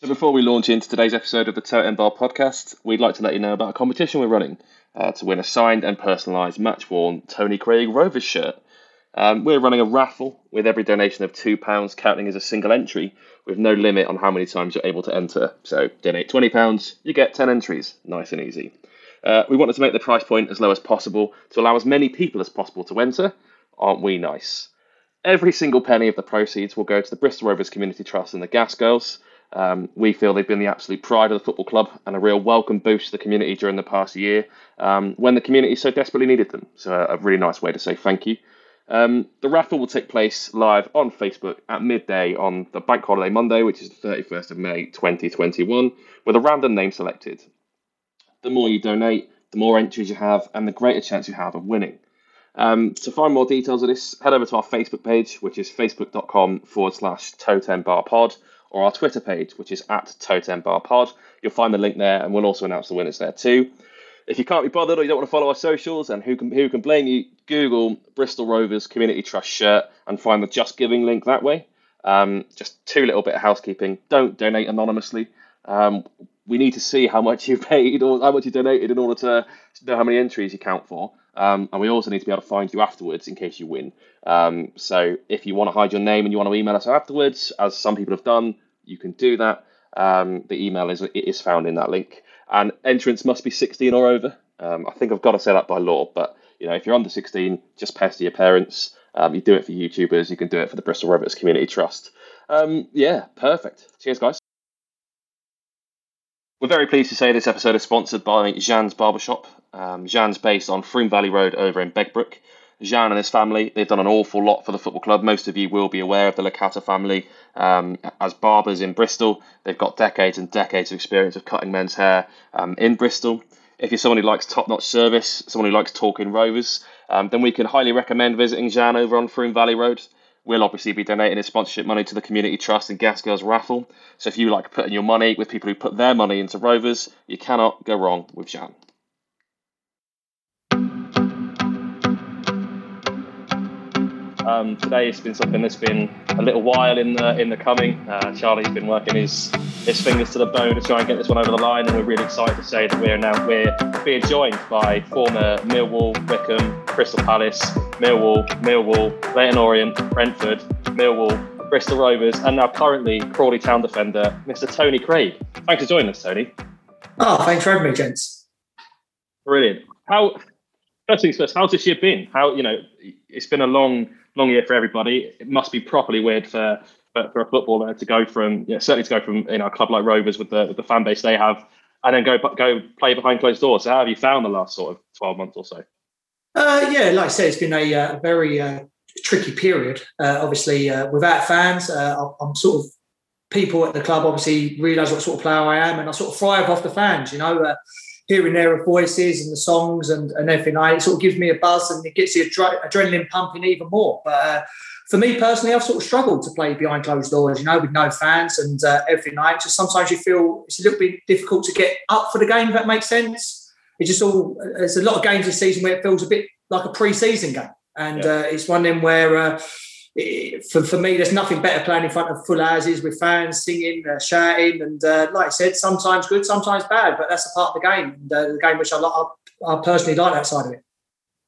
So before we launch into today's episode of the Totem Bar podcast, we'd like to let you know about a competition we're running uh, to win a signed and personalised match-worn Tony Craig Rovers shirt. Um, we're running a raffle with every donation of £2 counting as a single entry with no limit on how many times you're able to enter. So donate £20, you get 10 entries. Nice and easy. Uh, we wanted to make the price point as low as possible to allow as many people as possible to enter. Aren't we nice? Every single penny of the proceeds will go to the Bristol Rovers Community Trust and the Gas Girls. Um, we feel they've been the absolute pride of the football club and a real welcome boost to the community during the past year um, when the community so desperately needed them. So, a really nice way to say thank you. Um, the raffle will take place live on Facebook at midday on the bank holiday Monday, which is the 31st of May 2021, with a random name selected. The more you donate, the more entries you have, and the greater chance you have of winning. Um, to find more details of this, head over to our Facebook page, which is facebook.com forward slash totem bar pod or our Twitter page, which is at Totem Bar Pod. You'll find the link there, and we'll also announce the winners there too. If you can't be bothered or you don't want to follow our socials, and who can who can blame you? Google Bristol Rovers Community Trust shirt and find the Just Giving link that way. Um, just two little bit of housekeeping. Don't donate anonymously. Um, we need to see how much you've paid or how much you donated in order to know how many entries you count for. Um, and we also need to be able to find you afterwards in case you win. Um, so if you want to hide your name and you want to email us afterwards, as some people have done, you can do that. Um, the email is is found in that link. And entrance must be 16 or over. Um, I think I've got to say that by law, but you know if you're under 16, just pester your parents. Um, you do it for YouTubers, you can do it for the Bristol Rovers Community Trust. Um, yeah, perfect. Cheers, guys. We're very pleased to say this episode is sponsored by Jean's Barbershop. Um, Jean's based on Frome Valley Road over in Begbrook. Jean and his family, they've done an awful lot for the football club. Most of you will be aware of the Licata family um, as barbers in Bristol. They've got decades and decades of experience of cutting men's hair um, in Bristol. If you're someone who likes top notch service, someone who likes talking rovers, um, then we can highly recommend visiting Jean over on Frome Valley Road. We'll obviously be donating his sponsorship money to the Community Trust and Gas Girls raffle. So if you like putting your money with people who put their money into Rovers, you cannot go wrong with Jean. Um, today it's been something that's been a little while in the in the coming. Uh, Charlie's been working his his fingers to the bone to try and get this one over the line, and we're really excited to say that we're now we're being joined by former Millwall, Wycombe, Crystal Palace, Millwall, Millwall, Leyton Orient, Brentford, Millwall, Bristol Rovers, and now currently Crawley Town defender, Mr. Tony Craig. Thanks for joining us, Tony. Oh, thanks for having me, gents. Brilliant. How first things first, how's this year been? How you know it's been a long long year for everybody. It must be properly weird for for, for a footballer to go from yeah, certainly to go from you know a club like Rovers with the with the fan base they have, and then go go play behind closed doors. So how have you found the last sort of twelve months or so? Uh, yeah, like I said, it's been a, a uh, very uh, tricky period. Uh, obviously, uh, without fans, uh, I'm sort of people at the club obviously realise what sort of player I am, and I sort of thrive off the fans. You know, hearing their voices and the songs and, and everything. I, it sort of gives me a buzz and it gets the adre- adrenaline pumping even more. But for me personally, I've sort of struggled to play behind closed doors, you know, with no fans and everything like Just sometimes you feel it's a little bit difficult to get up for the game, if that makes sense. It's just all, there's a lot of games this season where it feels a bit like a pre season game. And yeah. uh, it's one of them where uh, for, for me, there's nothing better playing in front of full houses with fans singing, uh, shouting, and uh, like I said, sometimes good, sometimes bad, but that's a part of the game, and, uh, the game which I, I, I personally like that side of it.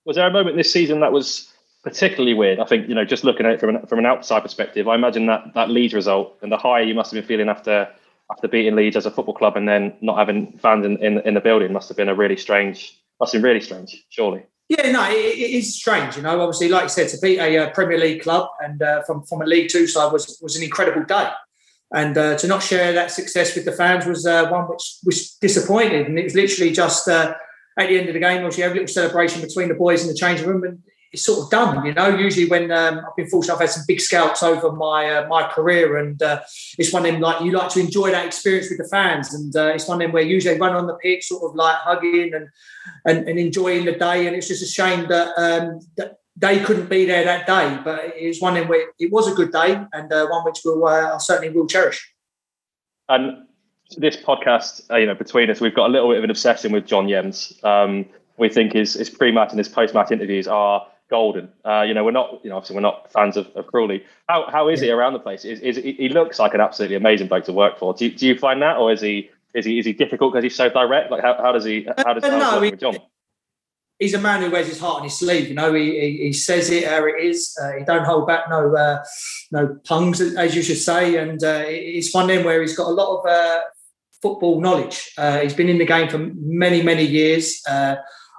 Was there a moment this season that was particularly weird? I think you know, just looking at it from an, from an outside perspective, I imagine that that Leeds result and the high you must have been feeling after after beating Leeds as a football club and then not having fans in, in, in the building must have been a really strange, must have been really strange, surely. Yeah, no, it, it is strange. You know, obviously, like you said, to beat a uh, Premier League club and uh, from from a League Two side was was an incredible day, and uh, to not share that success with the fans was uh, one which was disappointed. And it was literally just uh, at the end of the game, obviously, have a little celebration between the boys in the changing room, and it's sort of done. You know, usually when um, I've been fortunate, I've had some big scouts over my uh, my career, and uh, it's one of them like you like to enjoy that experience with the fans, and uh, it's one of them where usually run on the pitch, sort of like hugging and, and and, enjoying the day, and it's just a shame that, um, that they couldn't be there that day, but it was one in where it was a good day and uh, one which we'll uh, certainly will cherish. And this podcast, uh, you know, between us, we've got a little bit of an obsession with John Yems. Um, we think his, his pre-match and his post-match interviews are golden. Uh, you know, we're not, you know, obviously we're not fans of, of Crawley. How how is yeah. he around the place? Is, is he looks like an absolutely amazing bloke to work for? Do you, do you find that, or is he is he is he difficult because he's so direct? Like how, how does he how does, uh, no, he, John? He's a man who wears his heart on his sleeve. You know, he he, he says it how it is. Uh, he don't hold back no uh, no tongues, as you should say. And uh, it's one of them where he's got a lot of uh, football knowledge. Uh, he's been in the game for many many years.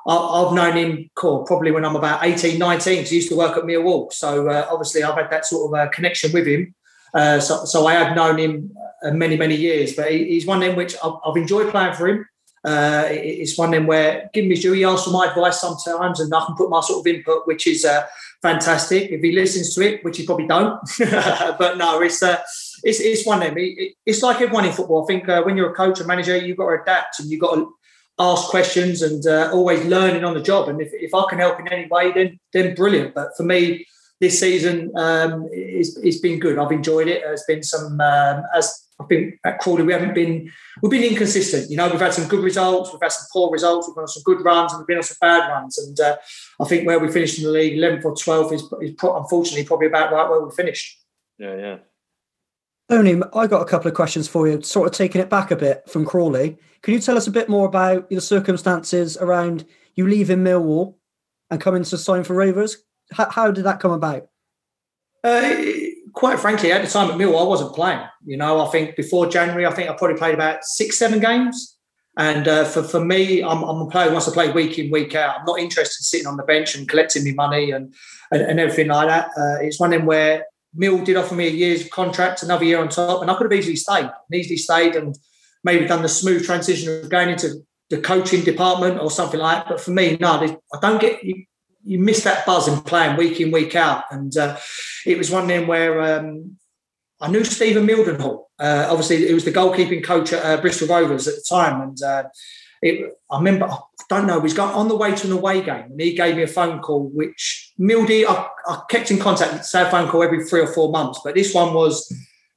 I've known him probably when I'm about 18, 19. He used to work at Millwall. So obviously I've had that sort of connection with him. Uh, so, so I have known him uh, many, many years, but he, he's one them which I've, I've enjoyed playing for him. Uh, it's one them where, give me due, he asks for my advice sometimes and I can put my sort of input, which is uh, fantastic. If he listens to it, which he probably don't, but no, it's, uh, it's, it's one of them. It, it's like everyone in football. I think uh, when you're a coach or manager, you've got to adapt and you've got to ask questions and uh, always learning on the job. And if, if I can help in any way, then then brilliant. But for me, this season um, it's, it's been good. I've enjoyed it. There's been some um, as I've been at Crawley we haven't been we've been inconsistent. You know, we've had some good results, we've had some poor results, we've had some good runs, and we've been on some bad runs. And uh, I think where we finished in the league, 11th or 12th, is, is unfortunately probably about right where we finished. Yeah, yeah. Tony, I got a couple of questions for you, sort of taking it back a bit from Crawley. Can you tell us a bit more about the circumstances around you leaving Millwall and coming to sign for Rovers? How, how did that come about? Uh, quite frankly, at the time at Millwall, I wasn't playing. You know, I think before January, I think I probably played about six, seven games. And uh, for, for me, I'm, I'm, a player wants to play week in, week out. I'm not interested in sitting on the bench and collecting me money and, and, and everything like that. Uh, it's one them where Mill did offer me a year's contract, another year on top, and I could have easily stayed, easily stayed and maybe done the smooth transition of going into the coaching department or something like that. But for me, no, I don't get, you, you miss that buzz in playing week in week out, and uh, it was one then where um, I knew Stephen Mildenhall. Uh, obviously, it was the goalkeeping coach at uh, Bristol Rovers at the time, and uh, it, I remember I don't know he's got on the way to an away game, and he gave me a phone call. Which Mildy, I, I kept in contact with a phone call every three or four months, but this one was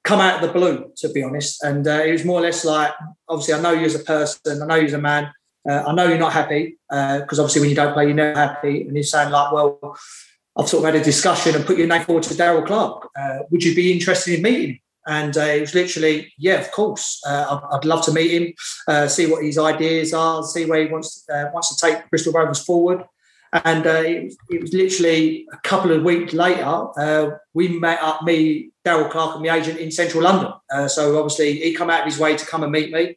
come out of the blue, to be honest, and uh, it was more or less like obviously I know you as a person, I know you as a man. Uh, I know you're not happy because uh, obviously when you don't play, you're never happy. And he's saying like, well, I've sort of had a discussion and put your name forward to Darrell Clarke. Uh, would you be interested in meeting? And uh, it was literally, yeah, of course. Uh, I'd, love to meet him, uh, see what his ideas are, see where he wants wants to take Bristol Rovers forward. And it was, it, was, literally a couple of weeks later, we met up, me, Darrell Clarke, and my agent in central London. so obviously, he come out of his way to come and meet me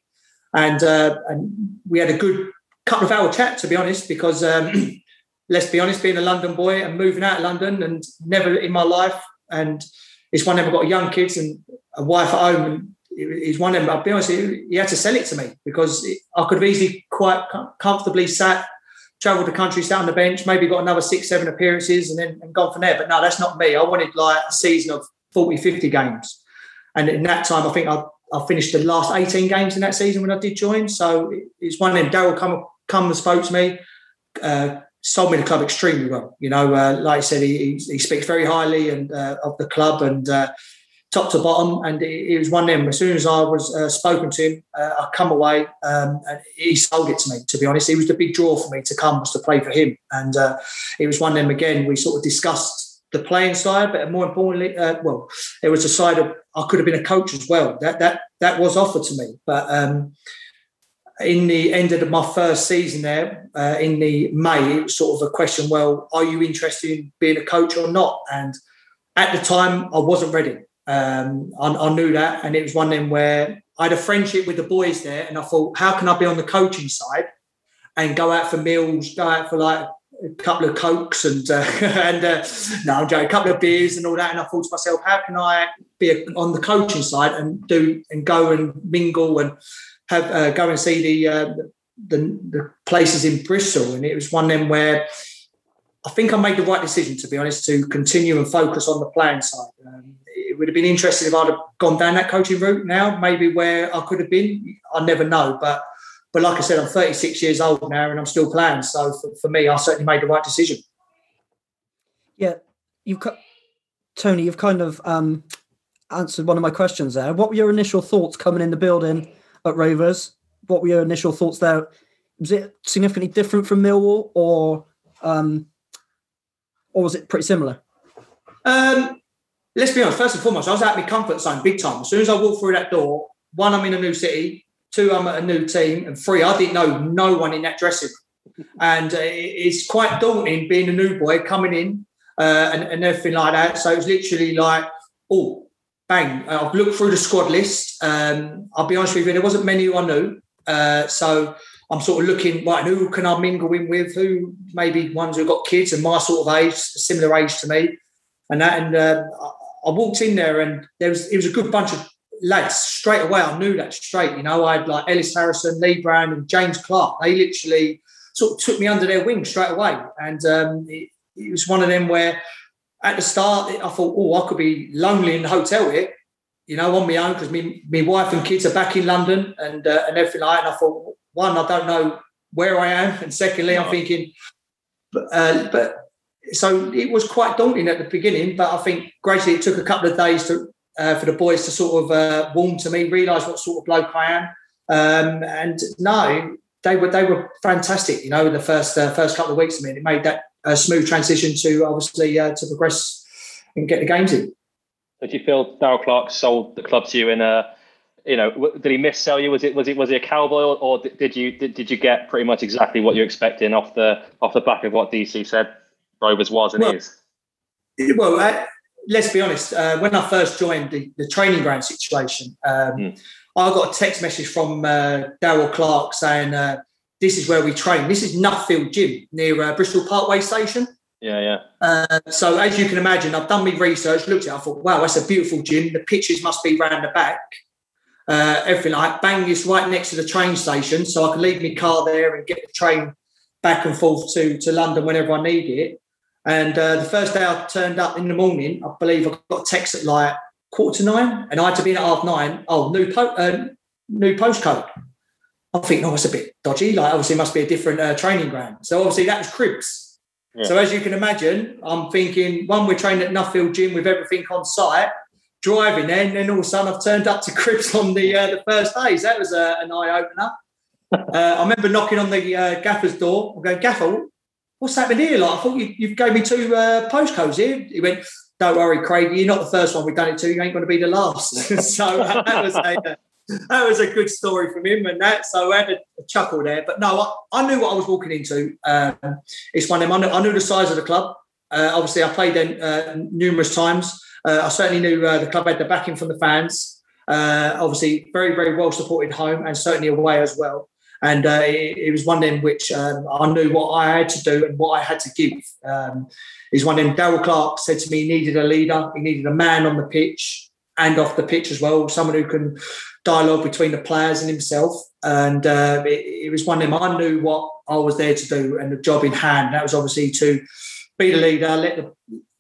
and uh, and we had a good couple of hour chat to be honest because um, let's be honest being a london boy and moving out of london and never in my life and it's one of them i've got young kids and a wife at home and he's one of them i'll be honest he had to sell it to me because i could have easily quite comfortably sat traveled the country sat on the bench maybe got another six seven appearances and then and gone from there but no that's not me i wanted like a season of 40 50 games and in that time i think i I finished the last 18 games in that season when I did join. So it's one of them. Darrell come, come and spoke to me, uh, sold me the club extremely well. You know, uh, like I said, he, he, speaks very highly and uh, of the club and uh, top to bottom. And it, it, was one of them. As soon as I was uh, spoken to him, uh, I come away um, and he sold it to me. To be honest, he was the big draw for me to come was to play for him. And it was one of them again. We sort of discussed the playing side, but more importantly, uh, well, it was a side of I could have been a coach as well. That that that was offered to me, but um, in the end of my first season there, uh, in the May, it was sort of a question: Well, are you interested in being a coach or not? And at the time, I wasn't ready. Um, I, I, knew that, and it was one of them where I had a friendship with the boys there, and I thought, how can I be on the coaching side and go out for meals, go out for like a couple of cokes and uh, and uh, no, I'm joking, a couple of beers and all that. And I thought to myself, how can I be on the coaching side and do and go and mingle and have uh, go and see the, uh, the, the places in Bristol? And it was one of them where I think I made the right decision, to be honest, to continue and focus on the playing side. Um, it would have been interesting if I'd have gone down that coaching route now, maybe where I could have been. I never know, but but like I said, I'm 36 years old now and I'm still playing. So for, for me, I certainly made the right decision. Yeah, you've got Tony. You've kind of um, answered one of my questions there. What were your initial thoughts coming in the building at Rovers? What were your initial thoughts there? Was it significantly different from Millwall, or um, or was it pretty similar? Um, let's be honest. First and foremost, I was out my comfort zone big time. As soon as I walked through that door, one, I'm in a new city. Two, I'm at a new team, and three, I didn't know no one in that dressing room. And uh, it's quite daunting being a new boy coming in uh, and, and everything like that. So it was literally like, oh, bang. I've looked through the squad list. Um, I'll be honest with you, there wasn't many who I knew. Uh, so I'm sort of looking, right, who can I mingle in with? Who maybe ones who've got kids and my sort of age, similar age to me. And that, and uh, I walked in there and there was, it was a good bunch of lads straight away. I knew that straight. You know, I had like Ellis Harrison, Lee Brown, and James Clarke. They literally sort of took me under their wing straight away. And um, it, it was one of them where at the start, I thought, oh, I could be lonely in the hotel here, you know, on my own because me, my wife and kids are back in London and uh, and everything like that. And I thought, one, I don't know where I am, and secondly, I'm thinking, but, uh, but so it was quite daunting at the beginning. But I think gradually it took a couple of days to uh, for the boys to sort of uh, warm to me, realise what sort of bloke I am, um, and no, they were they were fantastic. You know, the first uh, first couple of weeks. I mean, it made that a smooth transition to obviously uh, to progress and get the games in. Did you feel Darrell Clarke sold the club to you in a, you know, did he miss sell you? Was it was it was he a cowboy or did you did, did you get pretty much exactly what you're expecting off the off the back of what DC said Rovers was and well, is? Well, uh, let's be honest. Uh, when I first joined the, the training ground situation, um, mm. I got a text message from uh, Darrell Clarke saying uh, this is where we train. This is Nuffield Gym near uh, Bristol Parkway Station. Yeah, yeah. Uh, so as you can imagine, I've done my research, looked at it, I thought, wow, that's a beautiful gym. The pitches must be round the back. Uh, everything like bang is right next to the train station, so I can leave my car there and get the train back and forth to, to London whenever I need it. And uh, the first day I turned up in the morning, I believe I got a text at like quarter to nine, and I had to be at half nine. Oh, new po- uh, new postcode. I think, oh, it's a bit dodgy. Like, obviously, it must be a different uh, training ground. So, obviously, that was Cribbs. Yeah. So, as you can imagine, I'm thinking, one, we're training at Nuffield Gym with everything on site, driving there, and then all of a sudden I've turned up to Cribbs on the uh, the first days. That was uh, an eye opener. uh, I remember knocking on the uh, gaffer's door. I'm going, Gaffer, what's happening here? Like, I thought you, you gave me two uh, postcodes here. He went, Don't worry, Craig, you're not the first one we've done it to. You ain't going to be the last. so, that was a that was a good story from him and that. So I had a, a chuckle there. But no, I, I, knew what I was walking into. Um, it's one of them. I knew, I knew, the size of the club. Uh, obviously, I played there uh, numerous times. Uh, I certainly knew uh, the club had the backing from the fans. Uh, obviously, very, very well supported home and certainly away as well. And uh, it, it, was one them which um, I knew what I had to do and what I had to give. Um, is one of Darrell Clarke said to me he needed a leader, he needed a man on the pitch and off the pitch as well, someone who can dialogue between the players and himself. And uh, it, it, was one them. I knew what I was there to do and the job in hand. That was obviously to be the leader, let the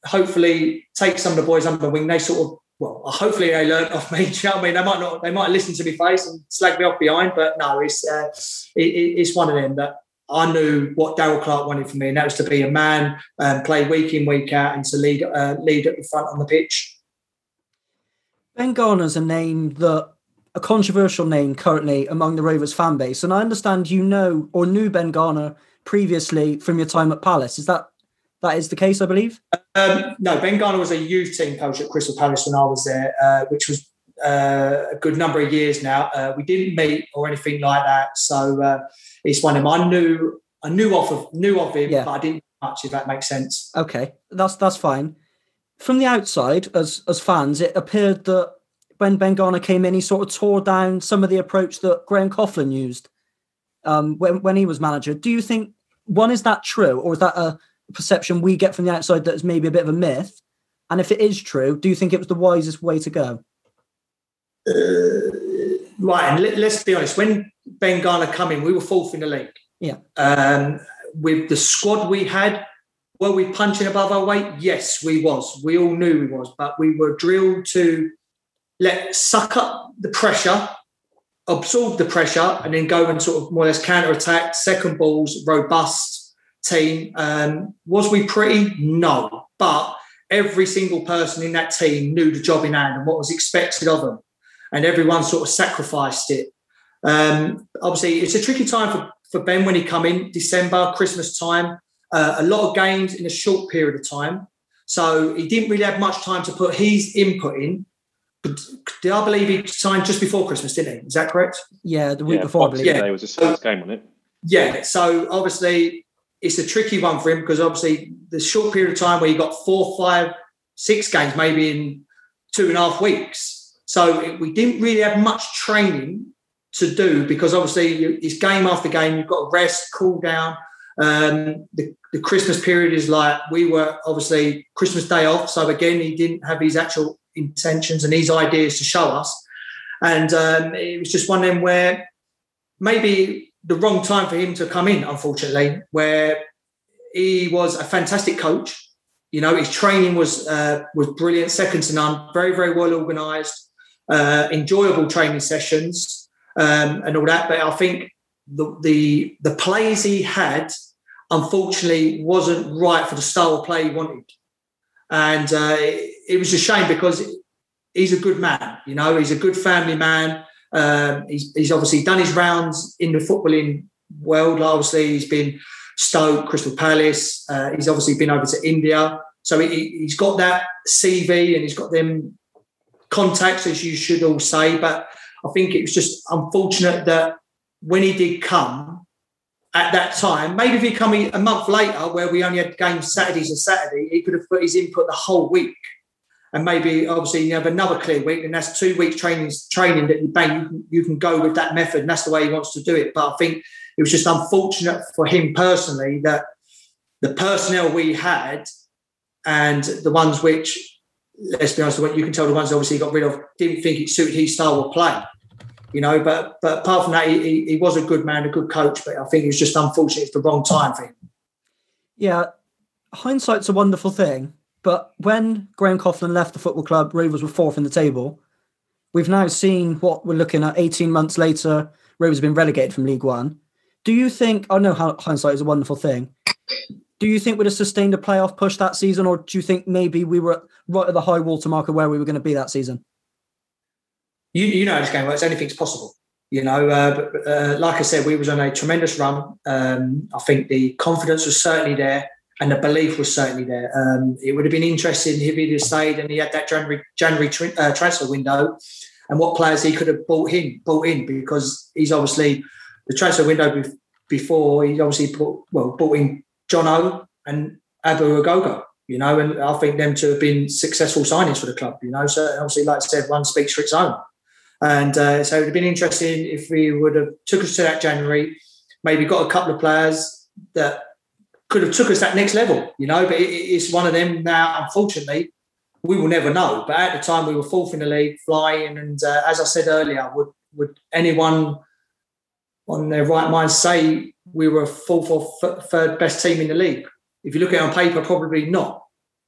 hopefully take some of the boys under the wing. They sort of well, hopefully they learned off me. you know I mean? They might not, they might listen to me face and slag me off behind, but no, it's uh, it, it's one of them that I knew what Darrell Clarke wanted from me, and that was to be a man, um, play week in, week out, and to lead uh, lead at the front on the pitch. Ben Garner's a name that a controversial name currently among the Rovers fan base. And I understand you know or knew Ben Garner previously from your time at Palace. Is that that is the case, I believe? Um, no, Ben Garner was a youth team coach at Crystal Palace when I was there, uh, which was uh, a good number of years now. Uh, we didn't meet or anything like that, so uh, it's one of them. I knew I knew of knew of him, yeah. but I didn't much. If that makes sense. Okay, that's that's fine. From the outside, as as fans, it appeared that when Ben Garner came in, he sort of tore down some of the approach that Graham Coughlan used um, when, when he was manager. Do you think, one, is that true? Or is that a perception we get from the outside that is maybe a bit of a myth? And if it is true, do you think it was the wisest way to go? Uh, right, and let, us be honest. When Ben Garner came in, we were fourth in the league. Yeah. Um, with the squad we had, were we punching above our weight? Yes, we was. We all knew we was, but we were drilled to let suck up the pressure, absorb the pressure, and then go and sort of more or less counter attack. Second balls, robust team. Um, was we pretty? No, but every single person in that team knew the job in hand and what was expected of them, and everyone sort of sacrificed it. Um, obviously, it's a tricky time for, for Ben when he come in December, Christmas time. uh, a lot of games in a short period of time. So he didn't really have much time to put his input in. But did I believe he signed just before Christmas, didn't he? Is that correct? Yeah, the week yeah, before, I believe. Yeah, it was his first game on it. Yeah, so obviously it's a tricky one for him because obviously the short period of time where you got four, five, six games maybe in two and a half weeks. So it, we didn't really have much training to do because obviously you, it's game after game. You've got to rest, cool down. Um, the, the Christmas period is like we were obviously Christmas Day off. So again, he didn't have his actual intentions and his ideas to show us. And um, it was just one of them where maybe the wrong time for him to come in, unfortunately, where he was a fantastic coach. You know, his training was uh, was brilliant, second to none. Very, very well organised, uh, enjoyable training sessions, um, and all that. But I think the the the plays he had, unfortunately, wasn't right for the style of play he wanted, and uh, it, it was a shame because he's a good man. You know, he's a good family man. Um, he's, he's obviously done his rounds in the footballing world. Obviously, he's been Stoke, Crystal Palace. Uh, he's obviously been over to India. So he, has got that CV and he's got them contacts, as you should all say. But I think it was just unfortunate that when he did come at that time, maybe if he'd come a month later, where we only had games Saturdays and Saturday, he could have put his input the whole week and maybe obviously you have another clear week, and that's two weeks training training that you bang you can, go with that method, and that's the way he wants to do it. But I think it was just unfortunate for him personally that the personnel we had and the ones which, let's be honest, you can tell the ones obviously he got rid of didn't think it suited his style of play. You know, but but apart from that, he, he was a good man, a good coach. But I think it was just unfortunate; it's the wrong time for him. Yeah, hindsight's a wonderful thing but when Graham Coughlan left the football club, Rovers were fourth in the table. We've now seen what we're looking at 18 months later. Rovers have been relegated from League One. Do you think, I know hindsight is a wonderful thing. Do you think we'd have sustained a playoff push that season, or do you think maybe we were right at the high water mark of where we were going to be that season? You, you know this game works. Anything's possible. You know, uh, but, uh, like I said, we was on a tremendous run. Um, I think the confidence was certainly there and the belief was certainly there. Um, it would have been interesting if he'd have stayed and he had that January January uh, transfer window, and what players he could have brought in brought in because he's obviously the transfer window before he obviously brought, well brought in Jono and Abu Ogogo, you know, and I think them to have been successful signings for the club, you know. So obviously, like I said, one speaks for its own, and uh, so it would have been interesting if we would have took us to that January, maybe got a couple of players that could have took us that next level, you know. But it, it's one of them now. Unfortunately, we will never know. But at the time, we were fourth in the league, flying, and uh, as I said earlier, would would anyone on their right mind say we were fourth or f- third best team in the league? If you look at it on paper, probably not.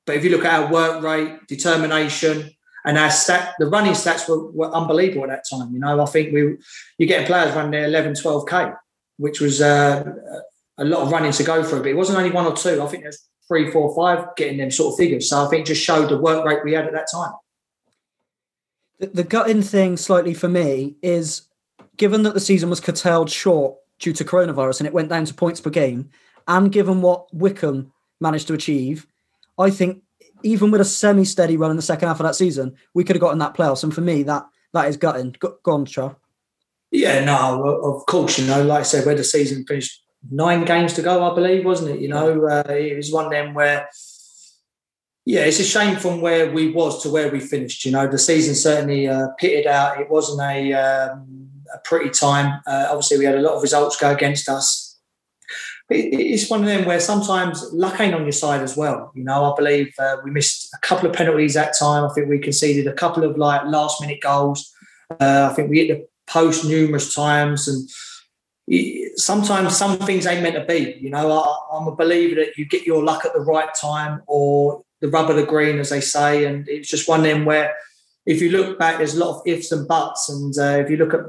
But if you look at our work rate, determination, and our stat, the running stats were, were unbelievable at that time. You know, I think we you're getting players running their 11, 12k, which was uh, a lot of running to go through, but it wasn't only one or two. I think there's three, four, five getting them sort of figures. So I think just showed the work rate we had at that time. The, the gutting thing, slightly for me, is given that the season was curtailed short due to coronavirus and it went down to points per game, and given what Wycombe managed to achieve, I think even with a semi-steady run in the second half of that season, we could have gotten that playoffs. And for me, that that is gutting. Go, go on, Char. Yeah, no, of course, you know, like I said, where the season finished nine games to go, I believe, wasn't it? You know, uh, it was one of them where, yeah, it's a shame from where we was to where we finished. You know, the season certainly uh, pitted out. It wasn't a, um, a pretty time. Uh, obviously, we had a lot of results go against us. It, it's one of them where sometimes luck ain't on your side as well. You know, I believe uh, we missed a couple of penalties that time. I think we conceded a couple of like last minute goals. Uh, I think we hit the post numerous times and sometimes some things ain't meant to be. You know, I, am a believer that you get your luck at the right time or the rub of the green, as they say. And it's just one them where, if you look back, there's a lot of ifs and buts. And uh, if you look at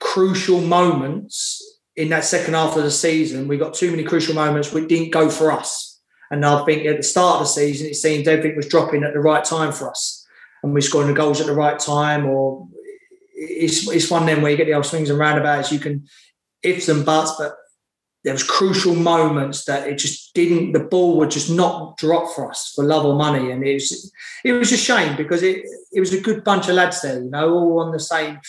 crucial moments in that second half of the season, we got too many crucial moments which didn't go for us. And I think at the start of the season, it seemed everything was dropping at the right time for us. And we're scoring the goals at the right time, or it's, it's one of them where you get the old swings and roundabouts. You can ifs and buts, but there was crucial moments that it just didn't. The ball would just not drop for us for love or money, and it was it was a shame because it it was a good bunch of lads there, you know, all on the same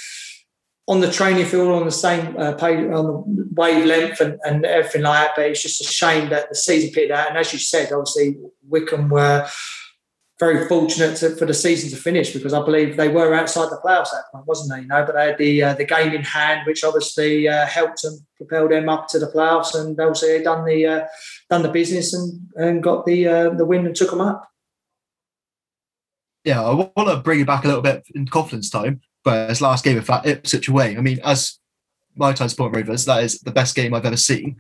on the training field on the same uh, page, on the wavelength and, and everything like that. But it's just a shame that the season picked out. And as you said, obviously Wycombe were very fortunate to, for the season to finish because I believe they were outside the playoffs at that point, wasn't they? You know, but they had the uh, the game in hand, which obviously uh, helped them propel them up to the playoffs, and obviously done the uh, done the business and and got the uh, the win and took them up. Yeah, I want to bring it back a little bit in confidence time but his last game of that Ipswich away. I mean, as my time support Rovers, that is the best game I've ever seen.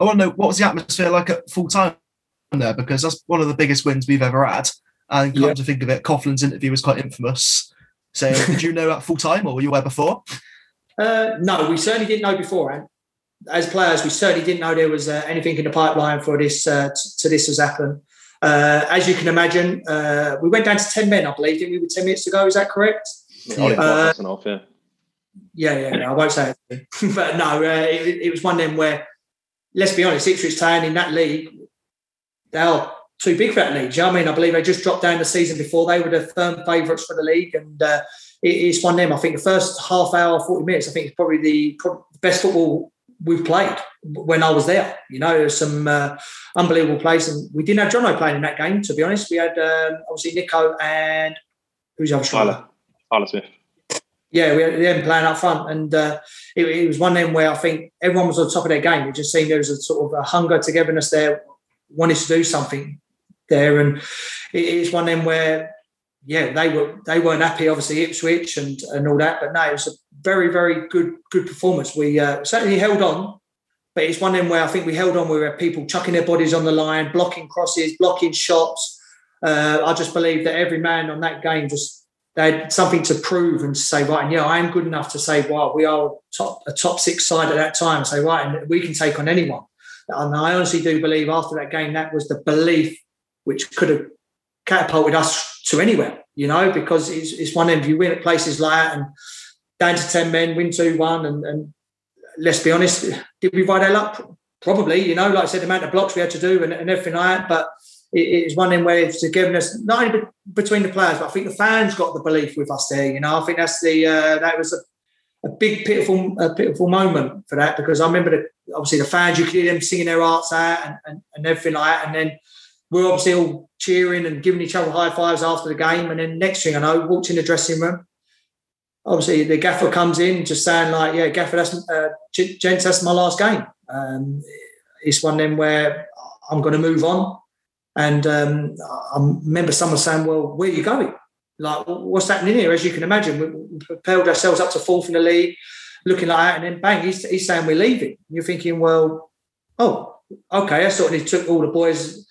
I want to know what was the atmosphere like at full time there because that's one of the biggest wins we've ever had. And come yeah. to think of it, Coughlan's interview was quite infamous. So, did you know at full time, or were you aware before? Uh, no, we certainly didn't know beforehand. As players, we certainly didn't know there was uh, anything in the pipeline for this uh, t- to this has happened. Uh, as you can imagine, uh, we went down to ten men, I believe, didn't we? With ten minutes ago, is that correct? Yeah, uh, off, yeah. Yeah, yeah, I won't say it. but no, uh, it, it, was one of them where, let's be honest, Ipswich Town in that league, they are too big for that league. you know I mean? I believe they just dropped down the season before. They were the firm favourites for the league. And uh, it, it's one of them. I think the first half hour, 40 minutes, I think it's probably the best football we've played when I was there. You know, there's some uh, unbelievable plays. And we didn't have Jono playing in that game, to be honest. We had um, obviously Nico and who's the other striker? Tyler Smith. Yeah, we had them playing up front, and uh, it, it, was one of them where I think everyone was on top of their game. It just seemed there was a sort of a hunger, togetherness there, wanted to do something there, and it, it's one of them where, yeah, they were they weren't happy, obviously Ipswich and and all that, but no, it was a very very good good performance. We uh, certainly held on, but it's one of them where I think we held on. We were people chucking their bodies on the line, blocking crosses, blocking shots. Uh, I just believe that every man on that game just they had something to prove and to say, right, and yeah, I am good enough to say, well, we are top, a top six side at that time. Say, right, and we can take on anyone. And I honestly do believe after that game, that was the belief which could have catapulted us to anywhere, you know, because it's, it's one end you win at places like that and down to 10 men, win 2 1. And, and let's be honest, did we ride our luck? Probably, you know, like I said, the amount of blocks we had to do and, and everything like that. But it's one in where it's us not only between the players, but I think the fans got the belief with us there. You know, I think that's the uh, that was a, a big pitiful a pitiful moment for that because I remember the, obviously the fans you could hear them singing their hearts out and, and, and everything like that, and then we are obviously all cheering and giving each other high fives after the game, and then next thing I know, walked in the dressing room. Obviously, the gaffer comes in just saying like, "Yeah, gaffer, that's uh, gents, that's my last game." Um, it's one of them where I'm going to move on and um, I remember someone saying, "Well, where are you going? Like, what's happening here?" As you can imagine, we propelled ourselves up to fourth in the league, looking like that, and then bang, he's, he's saying we're leaving. You're thinking, "Well, oh, okay." I of took all the boys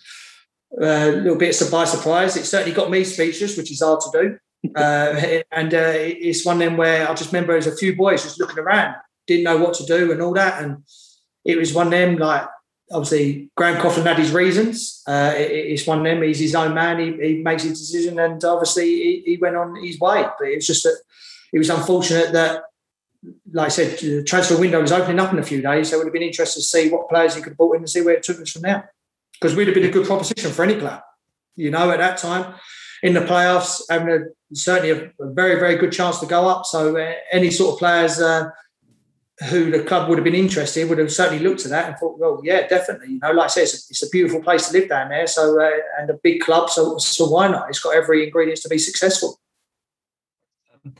uh, a little bit by surprise. It certainly got me speechless, which is hard to do. Uh, and uh, it's one them where I just remember there's a few boys just looking around, didn't know what to do and all that, and it was one of them like obviously Graham Coughlan had his reasons. Uh, it, it's one of them. He's his own man. He, he makes his decision, and obviously he, he, went on his way. But it's just that it was unfortunate that, like I said, the transfer window was opening up in a few days. So it would have been interesting to see what players he could have brought in and see where it took us from there. Because we'd have been a good proposition for any club. You know, at that time in the playoffs, having a, certainly a, a very, very good chance to go up. So uh, any sort of players. Uh, who the club would have been interested would have certainly looked at that and thought, well, yeah, definitely. You know, like I said, it's a, it's a beautiful place to live down there. So, uh, and a big club, so so why not? It's got every ingredients to be successful.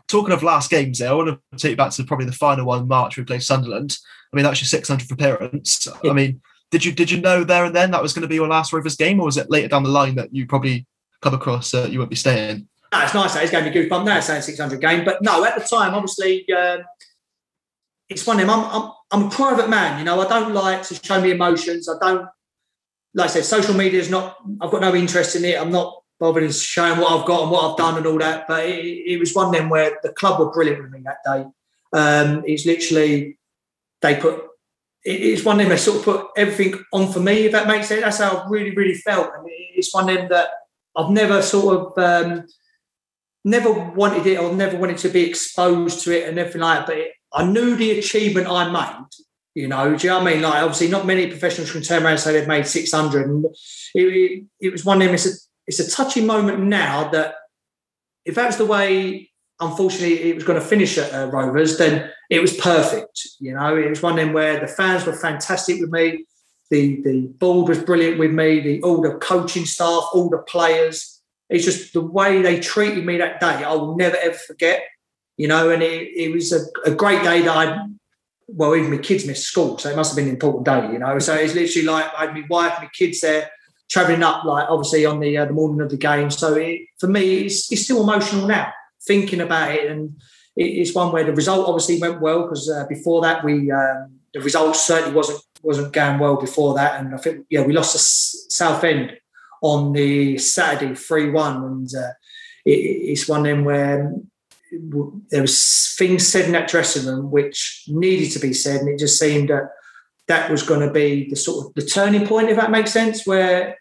Talking of last games, there, I want to take you back to probably the final one March we played Sunderland. I mean, that's your 600th appearance. Yeah. I mean, did you did you know there and then that was going to be your last Rovers game, or was it later down the line that you probably come across uh, you won't be staying? No, it's nice. It's going to be goosebump now saying 600 game, but no, at the time, obviously. Uh, it's one of them. I'm, I'm, I'm a private man, you know. I don't like to show me emotions. I don't, like I said, social media is not. I've got no interest in it. I'm not bothered in showing what I've got and what I've done and all that. But it, it was one of them where the club were brilliant with me that day. Um, it's literally they put. It's one of them. They sort of put everything on for me. If that makes sense, that's how I really, really felt. And it's one of them that I've never sort of. Um, never wanted it or never wanted to be exposed to it and everything like that. But it, I knew the achievement I made, You know, do you know I mean? Like, obviously, not many professionals can turn around and say they've made 600. And it, it, it was one of them, it's a, it's a touching moment now that if that was the way, unfortunately, it was going to finish at uh, Rovers, then it was perfect. You know, it was one of them where the fans were fantastic with me. The, the board was brilliant with me, the, all the coaching staff, all the players. It's just the way they treated me that day, I will never ever forget. You know, and it, it was a, a great day that I well, even my kids missed school, so it must have been an important day, you know. So it's literally like I had my wife, and my kids there, travelling up, like obviously on the uh, the morning of the game. So it, for me, it's, it's still emotional now thinking about it, and it, it's one where the result obviously went well because uh, before that we um, the result certainly wasn't wasn't going well before that, and I think yeah we lost to Southend on the Saturday three one, and uh, it, it's one of them where there was things said in that dressing room which needed to be said, and it just seemed that that was going to be the sort of the turning point, if that makes sense, where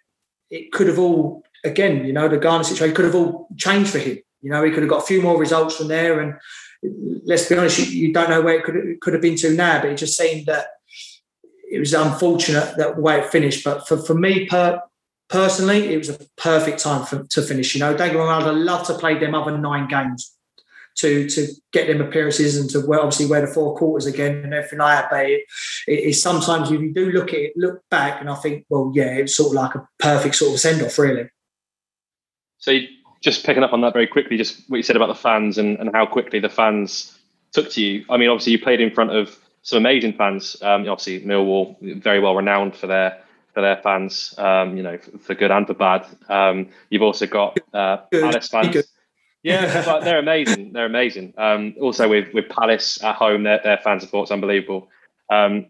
it could have all again, you know, the Garner situation could have all changed for him. You know, he could have got a few more results from there, and let's be honest, you, you don't know where it could it could have been to now, but it just seemed that it was unfortunate that way it finished. But for, for me per, personally, it was a perfect time for, to finish. You know, don't get I'd love to play them other nine games to to get them appearances and to wear, obviously wear the four quarters again and everything like that. But it, it's sometimes if you do look at it, look back, and I think, well, yeah, it's sort of like a perfect sort of send off, really. So just picking up on that very quickly, just what you said about the fans and, and how quickly the fans took to you. I mean, obviously you played in front of some amazing fans. Um, obviously Millwall, very well renowned for their for their fans. Um, you know, for, for, good and for bad. Um, you've also got uh, Palace fans. Yeah, but they're amazing. They're amazing. Um, also with with Palace at home, their their fan support's unbelievable. Um,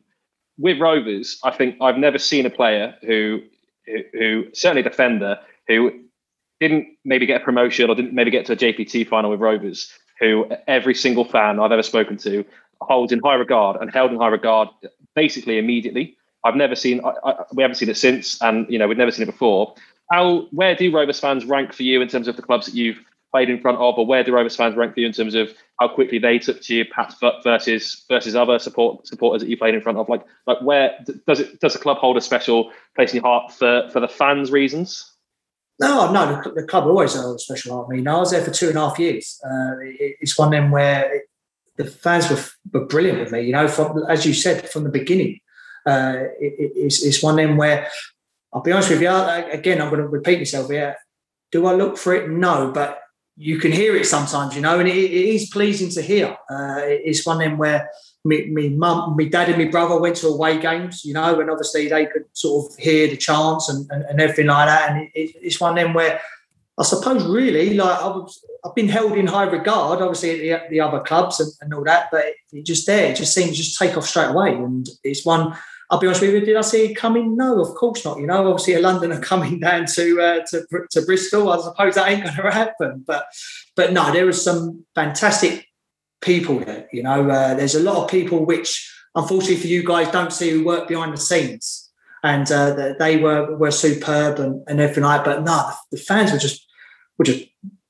with Rovers, I think I've never seen a player who, who, who certainly a defender who didn't maybe get a promotion or didn't maybe get to a JPT final with Rovers, who every single fan I've ever spoken to holds in high regard and held in high regard basically immediately. I've never seen, I, I, we haven't seen it since, and you know we've never seen it before. How, where do Rovers fans rank for you in terms of the clubs that you've played in front of, or where do Rovers fans rank for you in terms of how quickly they took to you, perhaps versus versus other support supporters that you played in front of? Like, like where does it does the club hold a special place in your heart for for the fans' reasons? No, no, the, the club always held a special heart. I mean, I was there for two and a half years. Uh, it, it's one of them where it, the fans were, were brilliant with me. You know, from as you said from the beginning, uh, it, it's, it's one of them where I'll be honest with you. Again, I'm going to repeat myself here. Do I look for it? No, but you can hear it sometimes, you know, and it, it is pleasing to hear. Uh, it's one of them where me, me mum, me dad, and my brother went to away games, you know, and obviously they could sort of hear the chants and, and, and everything like that. And it, it's one of them where I suppose really, like I was, I've been held in high regard, obviously at the, the other clubs and, and all that, but it, it just there, it just seems just take off straight away. And it's one I'll be honest with you, did I see it coming? No, of course not. You know, obviously a Londoner coming down to uh, to, to Bristol, I suppose that ain't going to happen. But but no, there was some fantastic people there. You know, uh, there's a lot of people which, unfortunately for you guys, don't see who work behind the scenes, and uh, they were were superb and, and everything like. But no, the fans were just were just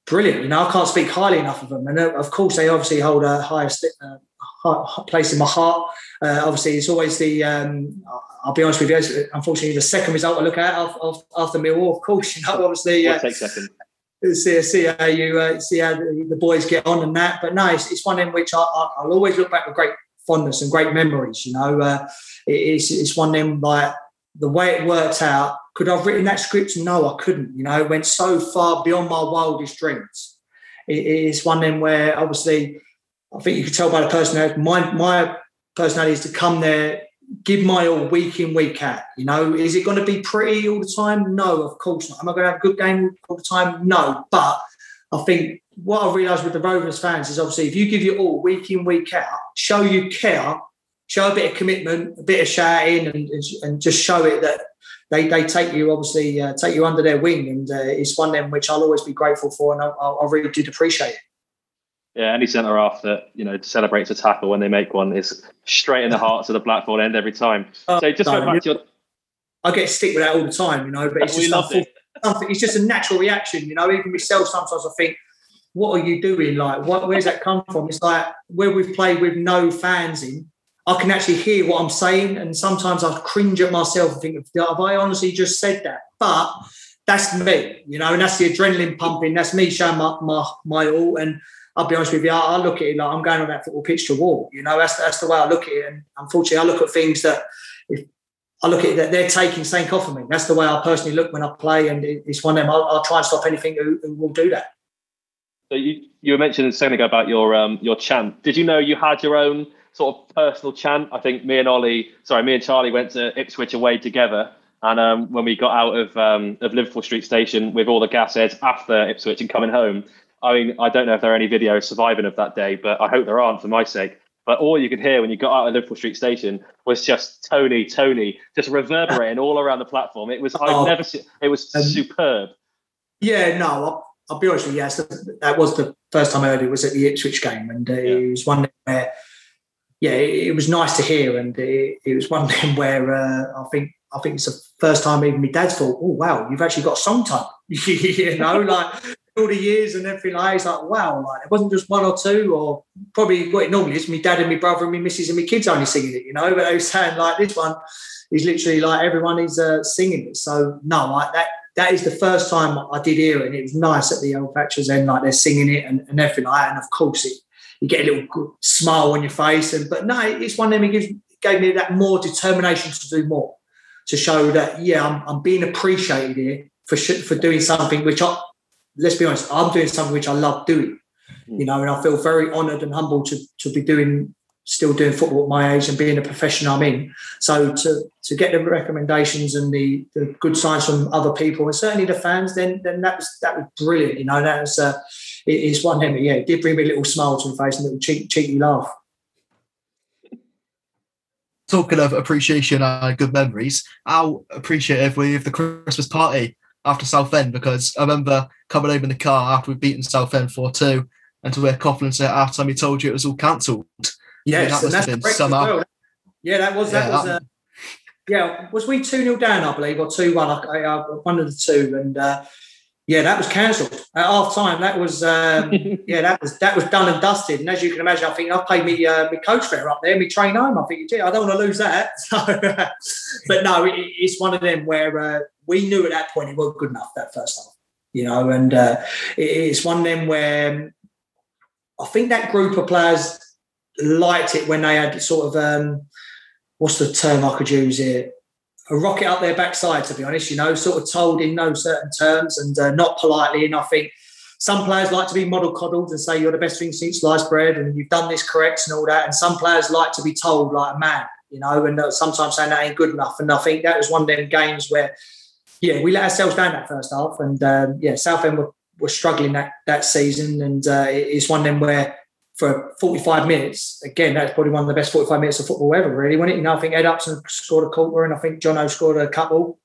brilliant. You know, I can't speak highly enough of them, and uh, of course they obviously hold a highest uh, place in my heart. Uh, obviously, it's always the. Um, I'll be honest with you. Unfortunately, the second result I look at after Millwall, of course, you know, obviously. Uh, take second. See, see how you uh, see how the, boys get on and that. But no, it's, it's one in which I, I, will always look back with great fondness and great memories. You know, uh, it, it's it's one them like the way it worked out. Could I've written that script? No, I couldn't. You know, it went so far beyond my wildest dreams. It, it's one them where obviously I think you could tell by the personality. My my personality is to come there, give my all week in, week out. You know, is it going to be pretty all the time? No, of course not. Am I going to have a good game all the time? No. But I think what I've realised with the Rovers fans is obviously if you give your all week in, week out, show you care, show a bit of commitment, a bit of shouting, and, and just show it that they, they take you obviously uh, take you under their wing, and uh, it's one of them which I'll always be grateful for, and I, I really did appreciate it yeah, any centre half that you know celebrates a tackle when they make one is straight in the hearts of the Blackthorn end every time. Oh, so just no, back to your. I get stick with that all the time, you know, but it's oh, just something, something, It's just a natural reaction, you know. Even myself, sometimes I think, "What are you doing? Like, what, where's that come from?" It's like where we've played with no fans in. I can actually hear what I'm saying, and sometimes I cringe at myself and think, have I honestly just said that? But that's me, you know, and that's the adrenaline pumping. That's me showing my my, my all. And I'll be honest with you, I, I look at it like I'm going on that football pitch to war. You know, that's that's the way I look at it. And unfortunately, I look at things that if I look at it that they're taking St. off of me. That's the way I personally look when I play, and it's one of them. I'll, I'll try and stop anything who, who will do that. So you, you were mentioning a second ago about your um, your chant. Did you know you had your own sort of personal chant? I think me and Ollie, sorry, me and Charlie went to Ipswich away together, and um, when we got out of um, of Liverpool Street Station with all the gas heads after Ipswich and coming home, I mean, I don't know if there are any videos surviving of that day, but I hope there aren't for my sake. But all you could hear when you got out of Liverpool Street Station was just Tony, Tony, just reverberating all around the platform. It was I've oh, never seen. It was um, superb. Yeah, no, I'll, I'll, be honest with you. Yes, that was the first time I heard it was at the Ipswich game, and uh, yeah. it was one where, yeah, it, it, was nice to hear, and it, it was one thing where uh, I think I think it's the first time even my dad's thought, oh wow, you've actually got a song time. you know, like all the years and everything like it's like wow, like it wasn't just one or two or probably what it normally is, my dad and my brother and my missus and my kids only singing it, you know, but they were saying like this one is literally like everyone is uh, singing it. So no, like that that is the first time I did hear it and it was nice at the old Thatcher's end, like they're singing it and, and everything like that. And of course it you get a little smile on your face and but no, it's one of them it gives gave me that more determination to do more to show that yeah, I'm, I'm being appreciated here for for doing something which I let's be honest, I'm doing something which I love doing. You know, and I feel very honoured and humbled to to be doing still doing football at my age and being a profession I'm in. So to to get the recommendations and the, the good signs from other people and certainly the fans, then then that was that was brilliant. You know, that was uh, it, it's one thing. Yeah, it did bring me a little smile to my face and a little cheeky, cheeky laugh talking of appreciation and good memories, how appreciative were you of the Christmas party after Southend? Because I remember coming home in the car after we'd beaten Southend 4 2 and to hear Coughlan say at time he told you it was all cancelled. Yes, that must have been summer. Well. Yeah, that was, that yeah, was, that, uh, yeah, was we 2 0 down, I believe, or 2 1? I, I, one of the two. And, uh, yeah, that was cancelled at half time. That was um, yeah, that was that was done and dusted. And as you can imagine, I think I've paid me uh, my coach fare up there, me train home. I think, gee, I don't want to lose that. So, but no, it, it's one of them where uh, we knew at that point it wasn't good enough that first half, you know. And uh, it, it's one of them where I think that group of players liked it when they had sort of um, what's the term I could use here a rocket up their backside, to be honest, you know, sort of told in no certain terms and uh, not politely. And I think some players like to be model coddled and say you're the best thing since sliced bread and you've done this correct and all that. And some players like to be told like a man, you know, and uh, sometimes saying that ain't good enough. And I think that was one of them games where, yeah, we let ourselves down that first half. And um, yeah, Southend were, were struggling that that season. And uh, it's one of them where for 45 minutes. Again, that's probably one of the best 45 minutes of football ever, really, wasn't it? You know, I think Ed Upson scored a quarter and I think Jono scored a couple.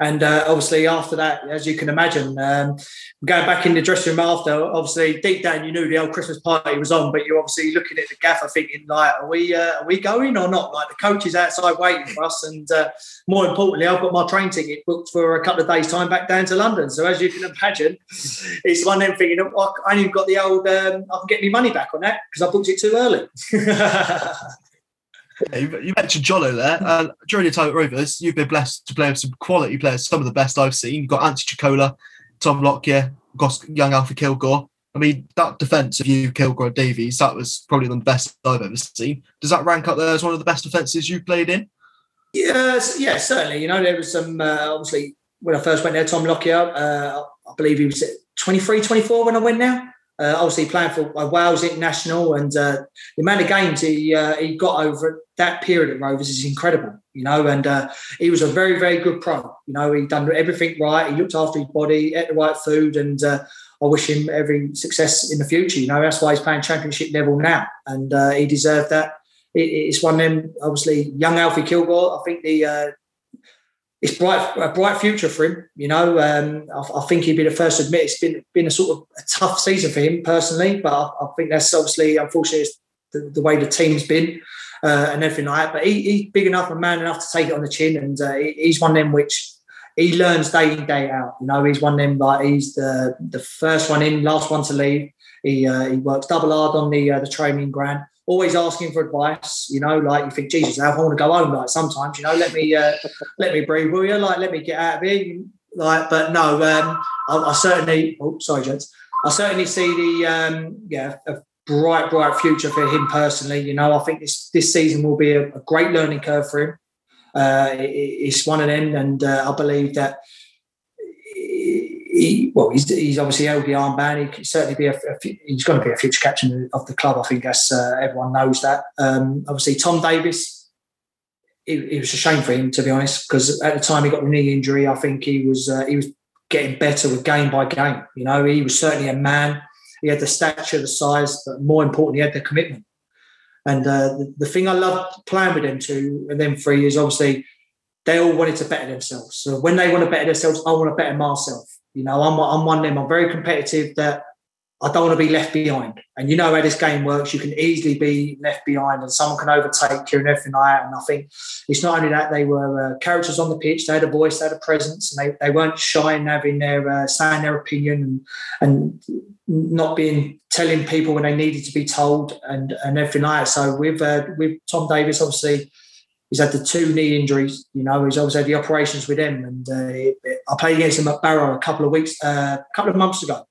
And uh, obviously, after that, as you can imagine, um, going back in the dressing room after, obviously, deep down, you knew the old Christmas party was on, but you're obviously looking at the gaffer thinking, like, are we uh, are we going or not? Like, the coach is outside waiting for us. And uh, more importantly, I've got my train ticket booked for a couple of days' time back down to London. So, as you can imagine, it's one of them thinking, oh, I ain't even got the old, um, I can get my money back on that because I booked it too early. You, mentioned Jono there. Uh, during your time at Rovers, you've been blessed to play with some quality players, some of the best I've seen. You've got Anthony Chicola, Tom Lockyer, young Alfie Kilgour. I mean, that defence of you, Kilgour Davies, that was probably the best I've ever seen. Does that rank up there as one of the best defences you've played in? Yes, yeah, certainly. You know, there was some, uh, obviously, when I first went there, Tom Lockyer, uh, I believe he was 23, 24 when I went there. Uh, obviously playing for Wales International and uh, the amount of games he uh, he got over that period at Rovers is incredible, you know. And uh, he was a very very good pro. You know, he done everything right. He looked after his body, ate the right food, and uh, I wish him every success in the future. You know, that's why he's playing Championship level now, and uh, he deserved that. It, it's one of them. Obviously, young Alfie Kilgour. I think the it's bright a bright future for him. You know, um, I, I, think he'd be the first to admit it's been been a sort of a tough season for him personally. But I, I think that's obviously unfortunately the, the, way the team's been uh, and everything like that. But he, he's big enough and man enough to take it on the chin, and uh, he's one of them which he learns day in day out. You know, he's one of them he's the the first one in, last one to leave. He uh, he works double hard on the uh, the training ground. Always asking for advice. You know, like you think, Jesus, I want to go home. Like sometimes, you know, let me uh, let me breathe, will you? Like let me get out of here. Like, but no, um, I, I certainly. Oh, sorry, gents. I certainly see the um, yeah a bright, bright future for him personally. You know, I think this this season will be a, a great learning curve for him. Uh, it, it's one of them, and uh, I believe that he, well, he's, he's obviously held the armband. He can certainly be a, a, he's going to be a future captain of the club. I think uh, everyone knows that. Um, obviously, Tom Davies, It, it, was a shame for him to be honest, because at the time he got the knee injury, I think he was uh, he was getting better with game by game. You know, he was certainly a man. He had the stature, the size, but more importantly, he had the commitment. And uh, the, the, thing I loved playing with them two and them three is obviously they all wanted to better themselves. So when they want to better themselves, I want to better myself. You know, I'm, I'm one of them. I'm very competitive that I don't want to be left behind. And you know how this game works. You can easily be left behind and someone can overtake you and everything like that. And I think it's not only that, they were uh, characters on the pitch. They had a voice, they had a presence, and they, they weren't shy in having their, uh, saying their opinion and, and not being telling people when they needed to be told and, and everything like that. So with, uh, with Tom Davies, obviously, he's had the two knee injuries. You know, he's always had the operations with him. And uh, I played against him at Barrow a couple of weeks, uh, a couple of months ago,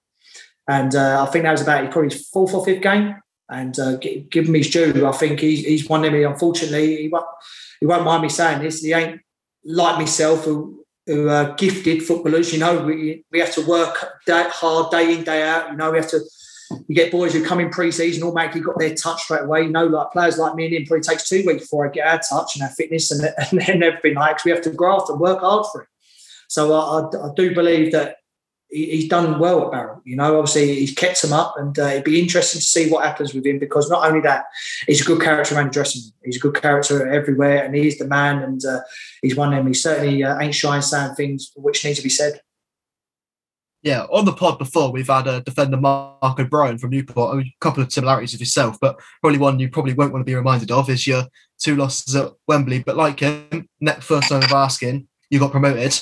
and uh, I think that was about probably his fourth or fifth game. And uh, give him his due. I think he's he's one of me. Unfortunately, he won't, he won't mind me saying this. He ain't like myself who who are gifted footballers. You know, we we have to work day, hard day in day out. You know, we have to you get boys who come in pre-season automatically got their touch straight away. You know, like players like me and him probably takes two weeks before I get our touch and our fitness and, and everything like we have to graft and work hard for it. So I, I, I do believe that he, he's done well at Barrow. You know, obviously he's kept them up, and uh, it'd be interesting to see what happens with him because not only that, he's a good character around the dressing room. He's a good character everywhere, and he's the man, and uh, he's one of them. He certainly uh, ain't shy in saying things which need to be said yeah, on the pod before we've had a defender Mark O'Brien from Newport. A couple of similarities with yourself, but probably one you probably won't want to be reminded of is your two losses at Wembley. But like him, first time of asking, you got promoted.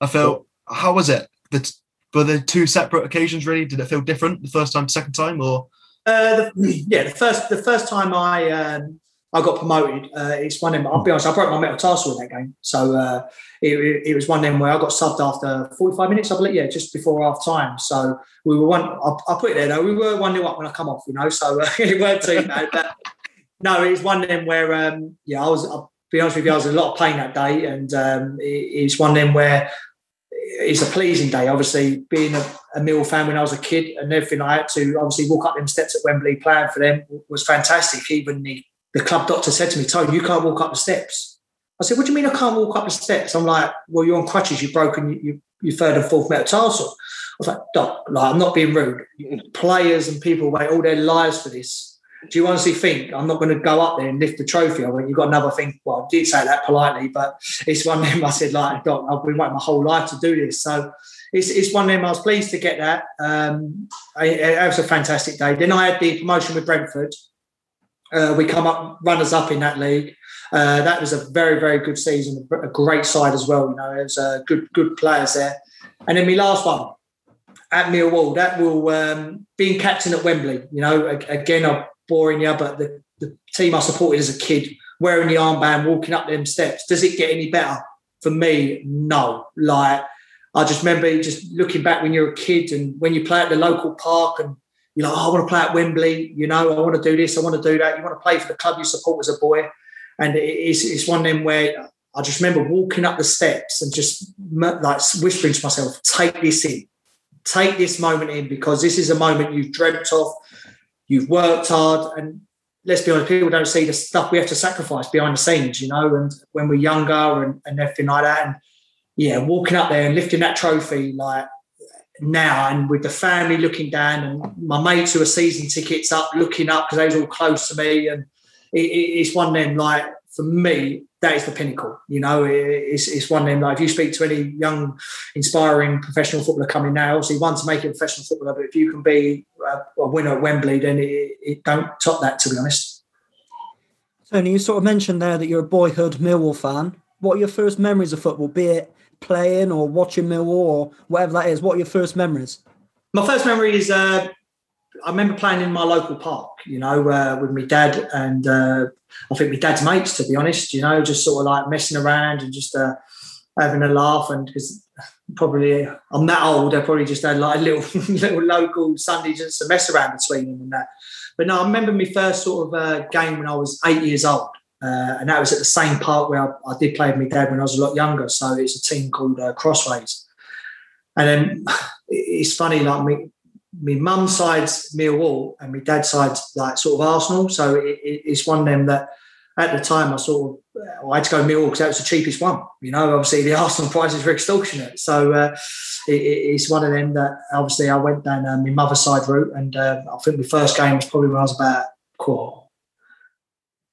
I felt how was it? The, were the two separate occasions really? Did it feel different the first time, second time, or? Uh, the, yeah, the first the first time I um, I got promoted. Uh, it's one of them. I'll be honest. I broke my metatarsal in that game, so uh, it, it, was one of them where I got subbed after 45 minutes, I believe. Yeah, just before half time. So we were one. I, I put it there though. We were one nil up when I come off, you know. So uh, it weren't too bad. But no, it was one of them where um, yeah, I was. I'll be honest with you, I was in a lot of pain that day, and um, it, it's one of them where it's a pleasing day. Obviously, being a, a Mill fan when I was a kid and everything, I had to obviously walk up them steps at Wembley playing for them was fantastic. Even the the club doctor said to me, Tony, you can't walk up the steps. I said, what do you mean I can't walk up the steps? I'm like, well, you're on crutches, you've broken your, your third and fourth metatarsal. I was like, Doc, like, I'm not being rude. Players and people wait all their lives for this. Do you honestly think I'm not going to go up there and lift the trophy? I went, you've got another thing. Well, I did say that politely, but it's one of them I said, like, Doc, I've been waiting my whole life to do this. So it's, it's one of them I was pleased to get that. Um, it was a fantastic day. Then I had the promotion with Brentford. Uh, we come up runners up in that league. Uh, that was a very very good season, a great side as well. You know, there's uh, good good players there. And then my last one at Millwall, that will um, being captain at Wembley. You know, again I'm boring you, but the, the team I supported as a kid, wearing the armband, walking up them steps. Does it get any better? For me, no. Like I just remember just looking back when you're a kid and when you play at the local park and you're like, oh, I want to play at Wembley, you know, I want to do this, I want to do that. You want to play for the club you support as a boy. And it's, it's one of them where I just remember walking up the steps and just like whispering to myself, take this in, take this moment in, because this is a moment you've dreamt of, you've worked hard. And let's be honest, people don't see the stuff we have to sacrifice behind the scenes, you know, and when we're younger and, and everything like that. And yeah, walking up there and lifting that trophy, like now and with the family looking down and my mates who are season tickets up looking up because they was all close to me and it, it's one of them like for me that is the pinnacle you know? It's, it's one of them like if you speak to any young inspiring professional footballer coming now obviously one to make it a professional footballer but if you can be a, a winner at Wembley then it, it don't top that to be honest. Tony you sort of mentioned there that you're a boyhood Millwall fan. What are your first memories of football be it playing or watching Millwall or whatever that is? What are your first memories? My first memory is uh, I remember playing in my local park, you know, uh, with my dad and uh, I think my dad's mates, to be honest, you know, just sort of like messing around and just uh, having a laugh. And because probably I'm that old, I probably just had like a little little local Sunday just to mess around between them and that. But no, I remember my first sort of uh, game when I was eight years old. Uh, and that was at the same park where I, I, did play with my dad when I was a lot younger. So it's a team called uh, Crossways. And then it's funny, like me, my mum's side's Millwall and my dad's side's like sort of Arsenal. So it, it, it's one of them that at the time I sort of well, I had to go Millwall because that was the cheapest one. You know, obviously the Arsenal prices were extortionate. So uh, it, it's one of them that obviously I went down uh, my mother's side route, and uh, I think my first game was probably when I was about cool,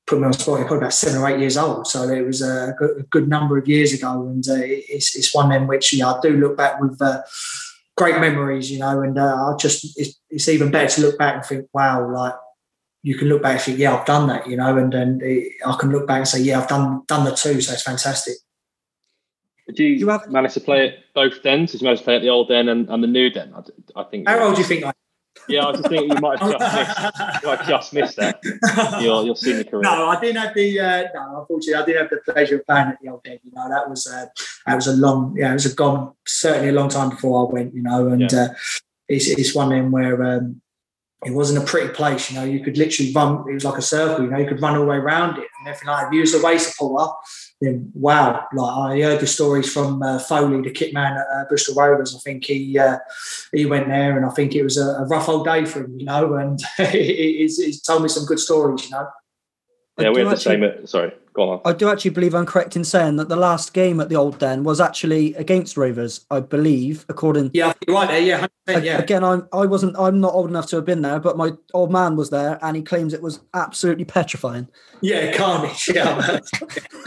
put me on spot, probably about seven or eight years old. So it was a good, number of years ago, and uh, it's, it's one in them which yeah, I do look back with uh, great memories, you know, and uh, I just it's, it's, even better to look back and think, wow, like you can look back and think, yeah, I've done that, you know, and then I can look back and say, yeah, I've done done the two, so it's fantastic. Did you, you have, manage to play it both dens? Did you manage to play at the old den and, and the new den? I, I think. How old do you think I yeah, I was just thinking you might have just missed, you might have just missed that. Your, your senior career. No, I didn't have the. Uh, no, unfortunately, I didn't have the pleasure of playing at the old den. You know, that was uh, that was a long. Yeah, it was a gone certainly a long time before I went. You know, and yeah. uh, it's it's one them where um, it wasn't a pretty place. You know, you could literally run. It was like a circle. You know, you could run all the way around it and everything like. If you was a waste supporter, then wow, like I heard the stories from uh, Foley, the kit man at uh, Bristol Rovers. I think he uh, he went there, and I think it was a, a rough old day for him, you know. And he's, he's told me some good stories, you know. Yeah, we have the same. Sorry, go on. I do actually believe I'm correct in saying that the last game at the Old Den was actually against Rovers. I believe, according. Yeah, you're right there. Yeah, yeah. Again, I'm I wasn't I'm not old enough to have been there, but my old man was there, and he claims it was absolutely petrifying. Yeah, carnage. Yeah,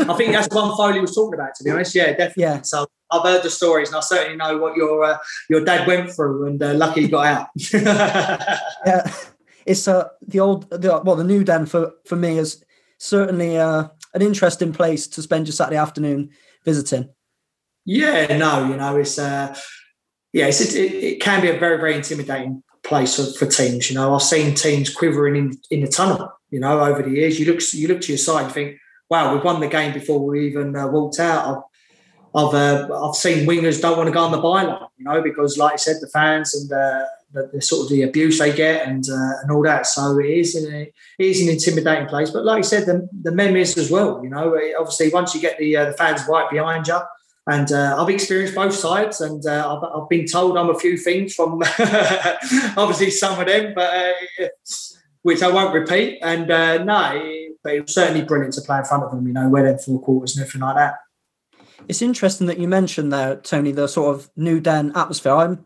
I think that's one Foley was talking about. To be honest, yeah, definitely. Yeah. So I've heard the stories, and I certainly know what your uh, your dad went through, and uh, lucky he got out. yeah, it's uh the old the, well the new den for for me is certainly uh, an interesting place to spend your Saturday afternoon visiting. Yeah, no, you know, it's uh, yeah, it's, it, it can be a very very intimidating place for, for, teams. You know, I've seen teams quivering in, in the tunnel. You know, over the years, you look you look to your side, you think, wow, we've won the game before we even uh, walked out. I've I've, uh, I've seen wingers don't want to go on the byline, you know, because like I said, the fans and uh, the, the, sort of the abuse they get and uh, and all that. So it is an, it is an intimidating place. But like I said, the, the memories as well. You know, obviously once you get the uh, the fans right behind you. And uh, I've experienced both sides, and uh, I've, I've, been told I'm a few things from obviously some of them, but uh, which I won't repeat. And no, but it was certainly brilliant to play in front of them. You know, where them four quarters and everything like that. It's interesting that you mentioned there, Tony, the sort of new den atmosphere. I'm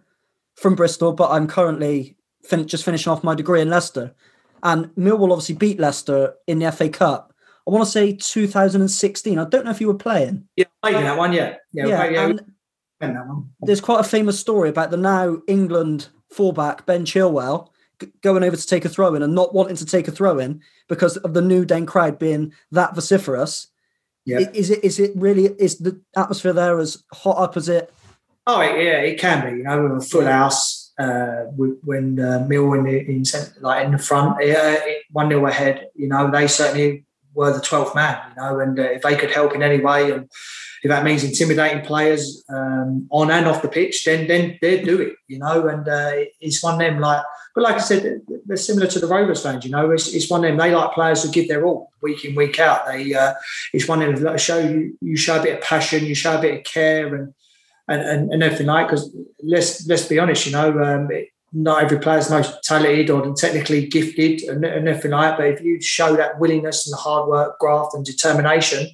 from Bristol, but I'm currently fin- just finishing off my degree in Leicester. And Millwall obviously beat Leicester in the FA Cup. I want to say 2016. I don't know if you were playing. Yeah, playing that one. Yeah, yeah. yeah, yeah and that one. There's quite a famous story about the now England fullback Ben Chilwell going over to take a throw in and not wanting to take a throw in because of the new Den crowd being that vociferous. Yeah. Is it is it really is the atmosphere there as hot up as it Oh, yeah, it can be. You know, with a full house, uh, when uh, Mill in, in like in the front, uh, one nil ahead. You know, they certainly were the twelfth man. You know, and uh, if they could help in any way, and if that means intimidating players um, on and off the pitch, then then they'd do it. You know, and uh, it's one of them like. But like I said, they're similar to the Rovers fans. You know, it's, it's one of them. They like players who give their all week in week out. They uh, it's one of them show you you show a bit of passion, you show a bit of care, and and, and, and everything like because let's let's be honest, you know, um, not every player is most talented or technically gifted and, and everything like. But if you show that willingness and hard work, graft, and determination,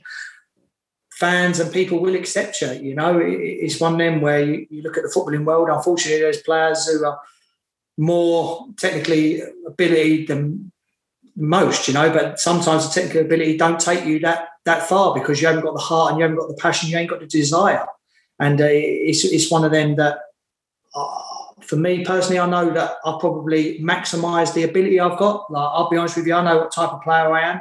fans and people will accept you. You know, it's one of them where you, you look at the footballing world. Unfortunately, there's players who are more technically ability than most, you know, but sometimes the technical ability don't take you that that far because you haven't got the heart and you haven't got the passion, you ain't got the desire. And uh, it's, it's one of them that, uh, for me personally, I know that I probably maximise the ability I've got. Like, I'll be honest with you, I know what type of player I am.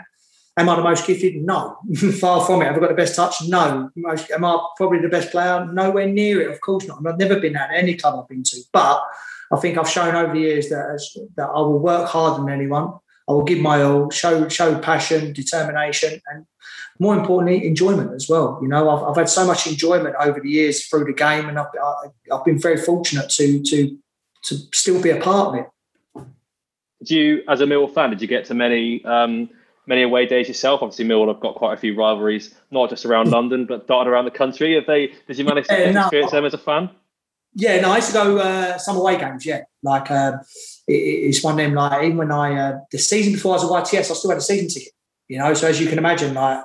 Am I the most gifted? No, far from it. Have I got the best touch? No. Am I probably the best player? Nowhere near it. Of course not. I've never been at any club I've been to, but I think I've shown over the years that that I will work harder than anyone. I will give my all, show show passion, determination, and more importantly, enjoyment as well. You know, I've, I've had so much enjoyment over the years through the game, and I've, I've been very fortunate to to to still be a part of it. Did you, as a Millwall fan, did you get to many um, many away days yourself? Obviously, Millwall have got quite a few rivalries, not just around London, but dotted around the country. Have they? Did you manage to yeah, no, experience them as a fan? Yeah, no, I used to go uh, some away games. Yeah, like uh, it, it's one of them. Like even when I uh, the season before I was at YTS, I still had a season ticket. You know, so as you can imagine, like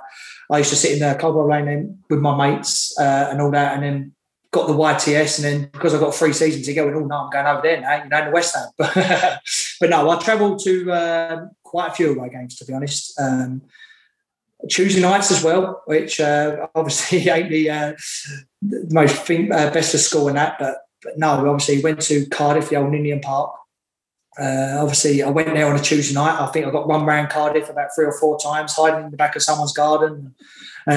I used to sit in the Cold Blow Lane with my mates uh, and all that, and then got the YTS, and then because I got three seasons season ticket, went, oh no, I'm going over there now, you know, in the West Ham. But, no, I travelled to um, quite a few away games, to be honest. Um, Tuesday nights as well, which uh, obviously ain't the, uh, the most uh, best of school in that, but but no, obviously went to Cardiff, the old Ninian Park. Uh, obviously, I went there on a Tuesday night. I think I got run around Cardiff about three or four times, hiding in the back of someone's garden uh,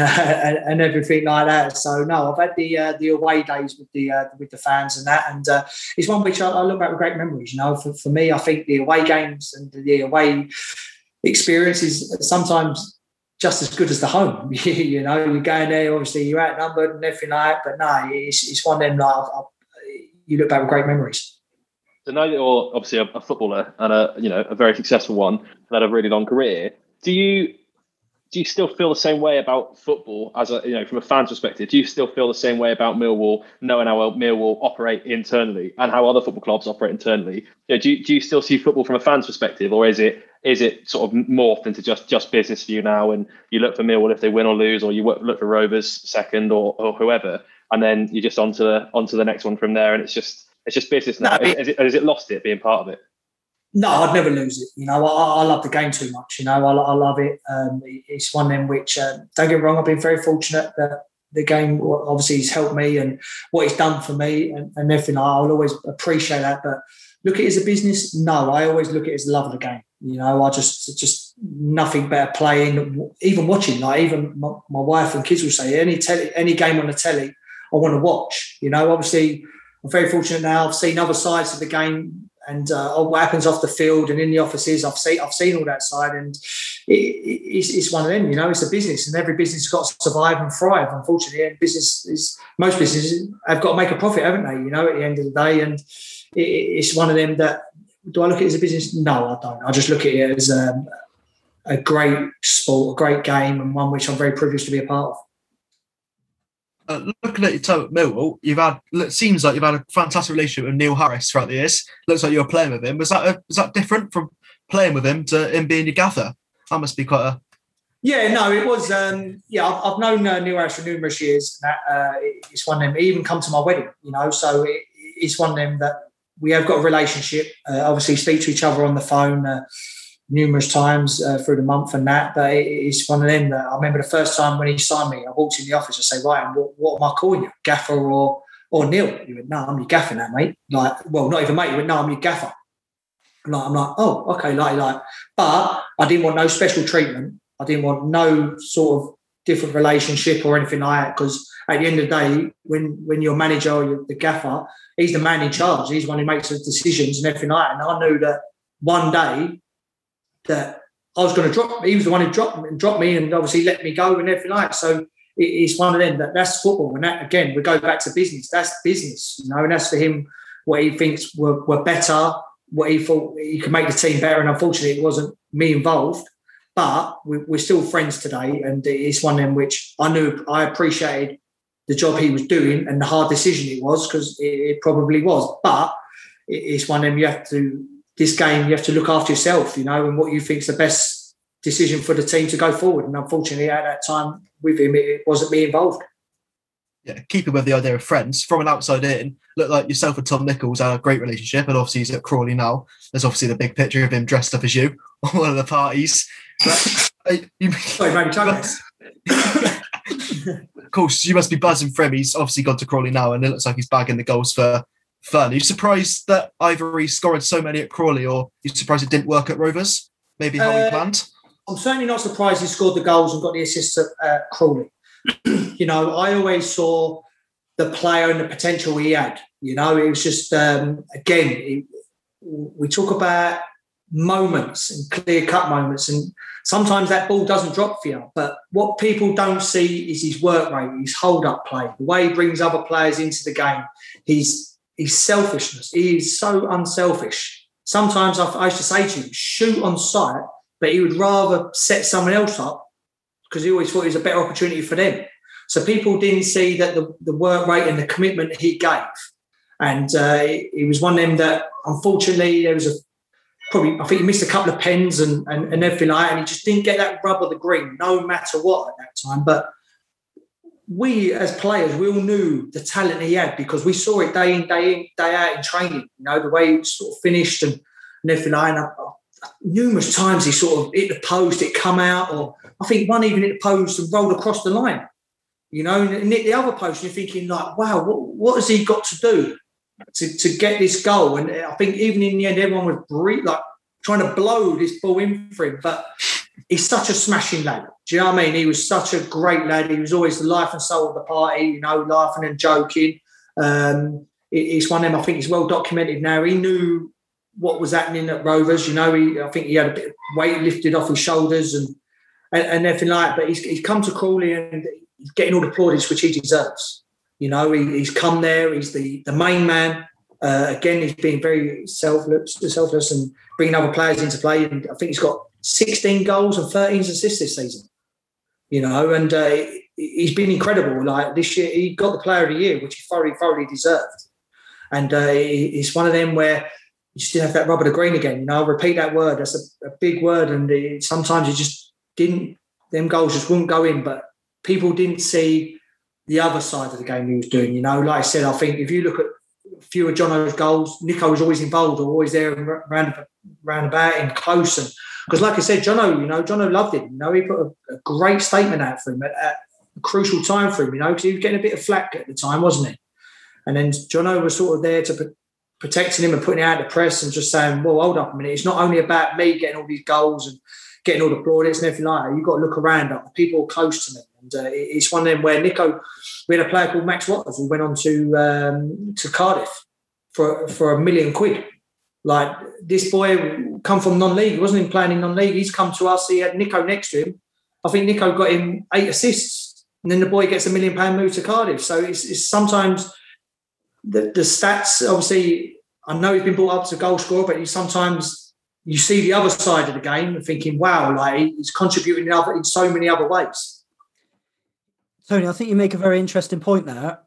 and, everything like that. So no, I've had the uh, the away days with the uh, with the fans and that, and uh, it's one which I, I, look back with great memories. You know, for, for me, I think the away games and the away experience is sometimes just as good as the home. you know, you're going there, obviously you're outnumbered and everything like that, but no, it's, it's one of them like you look back with great memories. So now that you're obviously a, a, footballer and a you know a very successful one that had a really long career. Do you do you still feel the same way about football as a you know from a fan's perspective? Do you still feel the same way about Millwall, knowing how Millwall operate internally and how other football clubs operate internally? You know, do you, do you still see football from a fan's perspective, or is it is it sort of morphed into just just business for you now? And you look for Millwall if they win or lose, or you look for Rovers second or, or whoever, and then you're just onto the onto the next one from there, and it's just it's just business now. No, has, it, has it lost it being part of it? No, I'd never lose it. You know, I, I love the game too much. You know, I, I love it. Um, it's one them which, uh, don't get wrong, I've been very fortunate that the game obviously has helped me and what it's done for me and, and everything. I'll always appreciate that. But look at it as a business. No, I always look at it as the love of the game. You know, I just just nothing better playing, even watching. Like even my, my wife and kids will say any telly, any game on the telly, I want to watch. You know, obviously I'm very fortunate now. I've seen other sides of the game and uh, what happens off the field and in the offices. I've seen I've seen all that side, and it, it, it's, it's, one of them. You know, it's a business, and every business has got to survive and thrive. Unfortunately, and business is most businesses have got to make a profit, haven't they? You know, at the end of the day, and it, it's one of them that. Do I look at it as a business? No, I don't. I just look at it as um, a great sport, a great game, and one which I'm very privileged to be a part of looking at your time at Millwall, you've had it seems like you've had a fantastic relationship with Neil Harris throughout the years. Looks like you're playing with him. Was that a, was that different from playing with him to him being your gaffer? That must be quite a. Yeah, no, it was. Um, yeah, I've, I've known uh, Neil Harris for numerous years. That uh, it's one of them. He even come to my wedding, you know. So it, it's one of them that we have got a relationship. Uh, obviously, speak to each other on the phone uh, numerous times uh, through the month and that. But it's one of them that I remember the first time when he signed me, I walked in the office and say, Ryan, what, what am I calling you? Gaffer or or Neil? He went, No, I'm your gaffer now, mate. Like, well, not even mate. He went, No, I'm your gaffer. Like, I'm like, oh, okay, like, like. But I didn't want no special treatment. I didn't want no sort of different relationship or anything like that. Because at the end of the day, when when your manager or the gaffer, he's the man in charge. He's the one who makes the decisions and everything like that. And I knew that one day that I was going to drop. He was the one who dropped me, dropped me, and obviously let me go and everything like. So it's one of them that that's football, and that again we go back to business. That's business, you know, and that's for him what he thinks were, were better, what he thought he could make the team better, and unfortunately it wasn't me involved. But we, are still friends today, and it's one of them which I knew I appreciated the job he was doing and the hard decision it was because it, it probably was. But it's one of them you have to this game, you have to look after yourself, you know, and what you think is the best decision for the team to go forward. And unfortunately, at that time with him, it wasn't me involved. Yeah, keeping with the idea of friends from an outside in, look like yourself and Tom Nichols had a great relationship, and obviously he's at Crawley now. There's obviously the big picture of him dressed up as you on one of the parties. But, uh, you, Sorry, maybe of course, you must be buzzing for him. He's obviously gone to Crawley now, and it looks like he's bagging the goals for fun. Are you surprised that Ivory scored so many at Crawley, or are you surprised it didn't work at Rovers? Maybe how uh, he planned? I'm certainly not surprised he scored the goals and got the assists at Crawley. you know, I always saw the player and the potential he had. You know, it was just um, again, it, we talk about moments and clear cut moments, and sometimes that ball doesn't drop for you. But what people don't see is his work rate, his hold up play, the way he brings other players into the game, his his selfishness. He is so unselfish. Sometimes I, I used to say to him, shoot on sight, but he would rather set someone else up because he always thought it was a better opportunity for them. So people didn't see that the, the work rate and the commitment he gave. And uh, it, was one of them that unfortunately there was a probably I think he missed a couple of pens and, and, and everything like that, and he just didn't get that rub of the green, no matter what at that time. But we as players, we all knew the talent he had because we saw it day in, day in, day out in training. You know, the way he sort of finished and, and everything like that. Uh, numerous times he sort of hit the post, it come out, or I think one even hit the post and rolled across the line. You know, and hit the other post, and you're thinking like, wow, what, what has he got to do to, to get this goal? And uh, I think even in the end, everyone was like trying to blow this ball in for him. But he's such a smashing lad. Do you know what I mean? He was such a great lad. He was always the life and soul of the party, you know, laughing and joking. Um, it's one of them, I think, he's well documented now. He knew what was happening at Rovers. You know, he, I think he had a bit of weight lifted off his shoulders and and, and everything like that. But he's, he's come to Crawley and he's getting all the plaudits which he deserves. You know, he, he's come there. He's the, the main man. Uh, again, he's been very selfless, selfless and bringing other players into play. And I think he's got 16 goals and 13 assists this season. You know, and uh, he's been incredible. Like this year, he got the Player of the Year, which he thoroughly, thoroughly deserved. And uh, it's one of them where you still have that rubber to green again. You know, I'll repeat that word. That's a, a big word, and it, sometimes it just didn't. Them goals just wouldn't go in, but people didn't see the other side of the game he was doing. You know, like I said, I think if you look at a few of Jono's goals, Nico was always involved, or always there round, round about and close and because, like I said, Jono, you know, Jono loved him. You know, he put a, a great statement out for him at, at, a crucial time for him. You know, because he was getting a bit of flack at the time, wasn't he? And then Jono was sort of there to protecting him and putting out the press and just saying, "Well, hold up a minute. It's not only about me getting all these goals and getting all the plaudits and everything like that. You've got to look around at the people close to me." And uh, it's one of them where Nico, we had a player called Max Watters who went on to um, to Cardiff for for a million quid like this boy come from non-league. He wasn't even playing in non-league. He's come to us. He had Nico next to him. I think Nico got him eight assists, and then the boy gets a million pound move to Cardiff. So it's, it's sometimes the, the stats. Obviously, I know he's been brought up as a goal scorer, but you sometimes you see the other side of the game and thinking, "Wow, like he's contributing in, other, in so many other ways." Tony, I think you make a very interesting point there.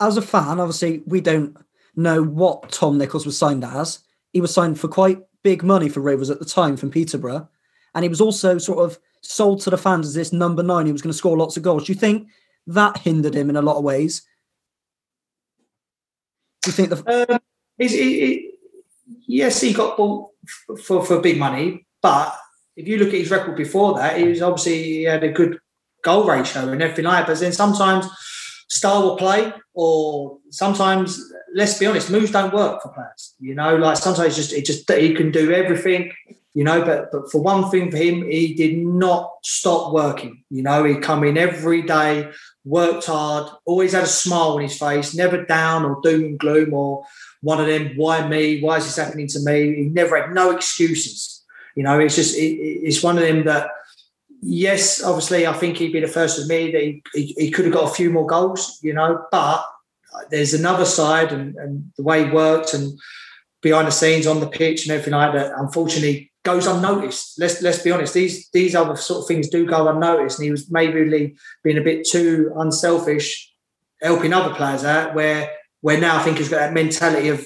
As a fan, obviously, we don't know what Tom Nichols was signed as he was signed for quite big money for Rovers at the time from Peterborough. And he was also sort of sold to the fans as this number nine He was going to score lots of goals. Do you think that hindered him in a lot of ways? Do you think the. Um, yes, he got bought for, for big money, but if you look at his record before that, he was obviously he had a good goal ratio and everything like that. But then sometimes style of play, or sometimes let's be honest, moves don't work for players. You know, like sometimes just it just he can do everything. You know, but but for one thing for him, he did not stop working. You know, he come in every day, worked hard, always had a smile on his face, never down or doom and gloom or one of them. Why me? Why is this happening to me? He never had no excuses. You know, it's just it, it's one of them that yes, obviously, I think he'd be the first with me that he, he, he, could have got a few more goals, you know, but there's another side and, and the way he worked and behind the scenes on the pitch and everything like that, unfortunately goes unnoticed. Let's let's be honest, these these other sort of things do go unnoticed. And he was maybe being a bit too unselfish, helping other players out, where where now I think he's got that mentality of,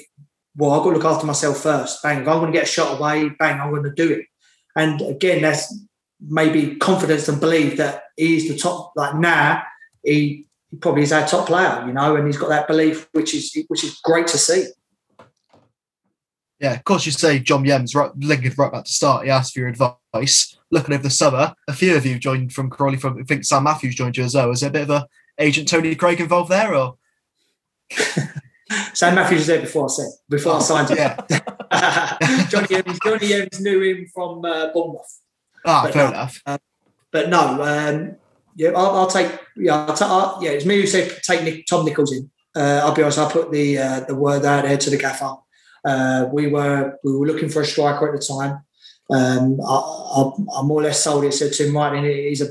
well, I've got to look after myself first. Bang, I'm going to get a shot away, bang, I'm going to do it. And again, that's maybe confidence and believe that he's the top. Like now, he he probably is our top player, you know, and he's got that belief, which is which is great to see. Yeah, of course, you say John Yems, right, linking right back to start. He asked for your advice. Looking over the summer, a few of you joined from Crawley. From I think Sam Matthews joined you as well. Is there a bit of a agent Tony Craig involved there, or? Sam Matthews was there before I said before oh, I signed him. Yeah. Johnny Yems, Johnny knew him from uh, Bournemouth. Ah, but fair no, enough. Uh, but no, um, yeah, I'll, I'll, take. Yeah, I'll ta- I'll, yeah. It's me who said take Nick, Tom Nichols in. Uh, I'll be honest. I put the uh, the word out there to the gaffer. Uh, we were we were looking for a striker at the time. Um, I, I, I, more or less sold it. Said to him, right, he's a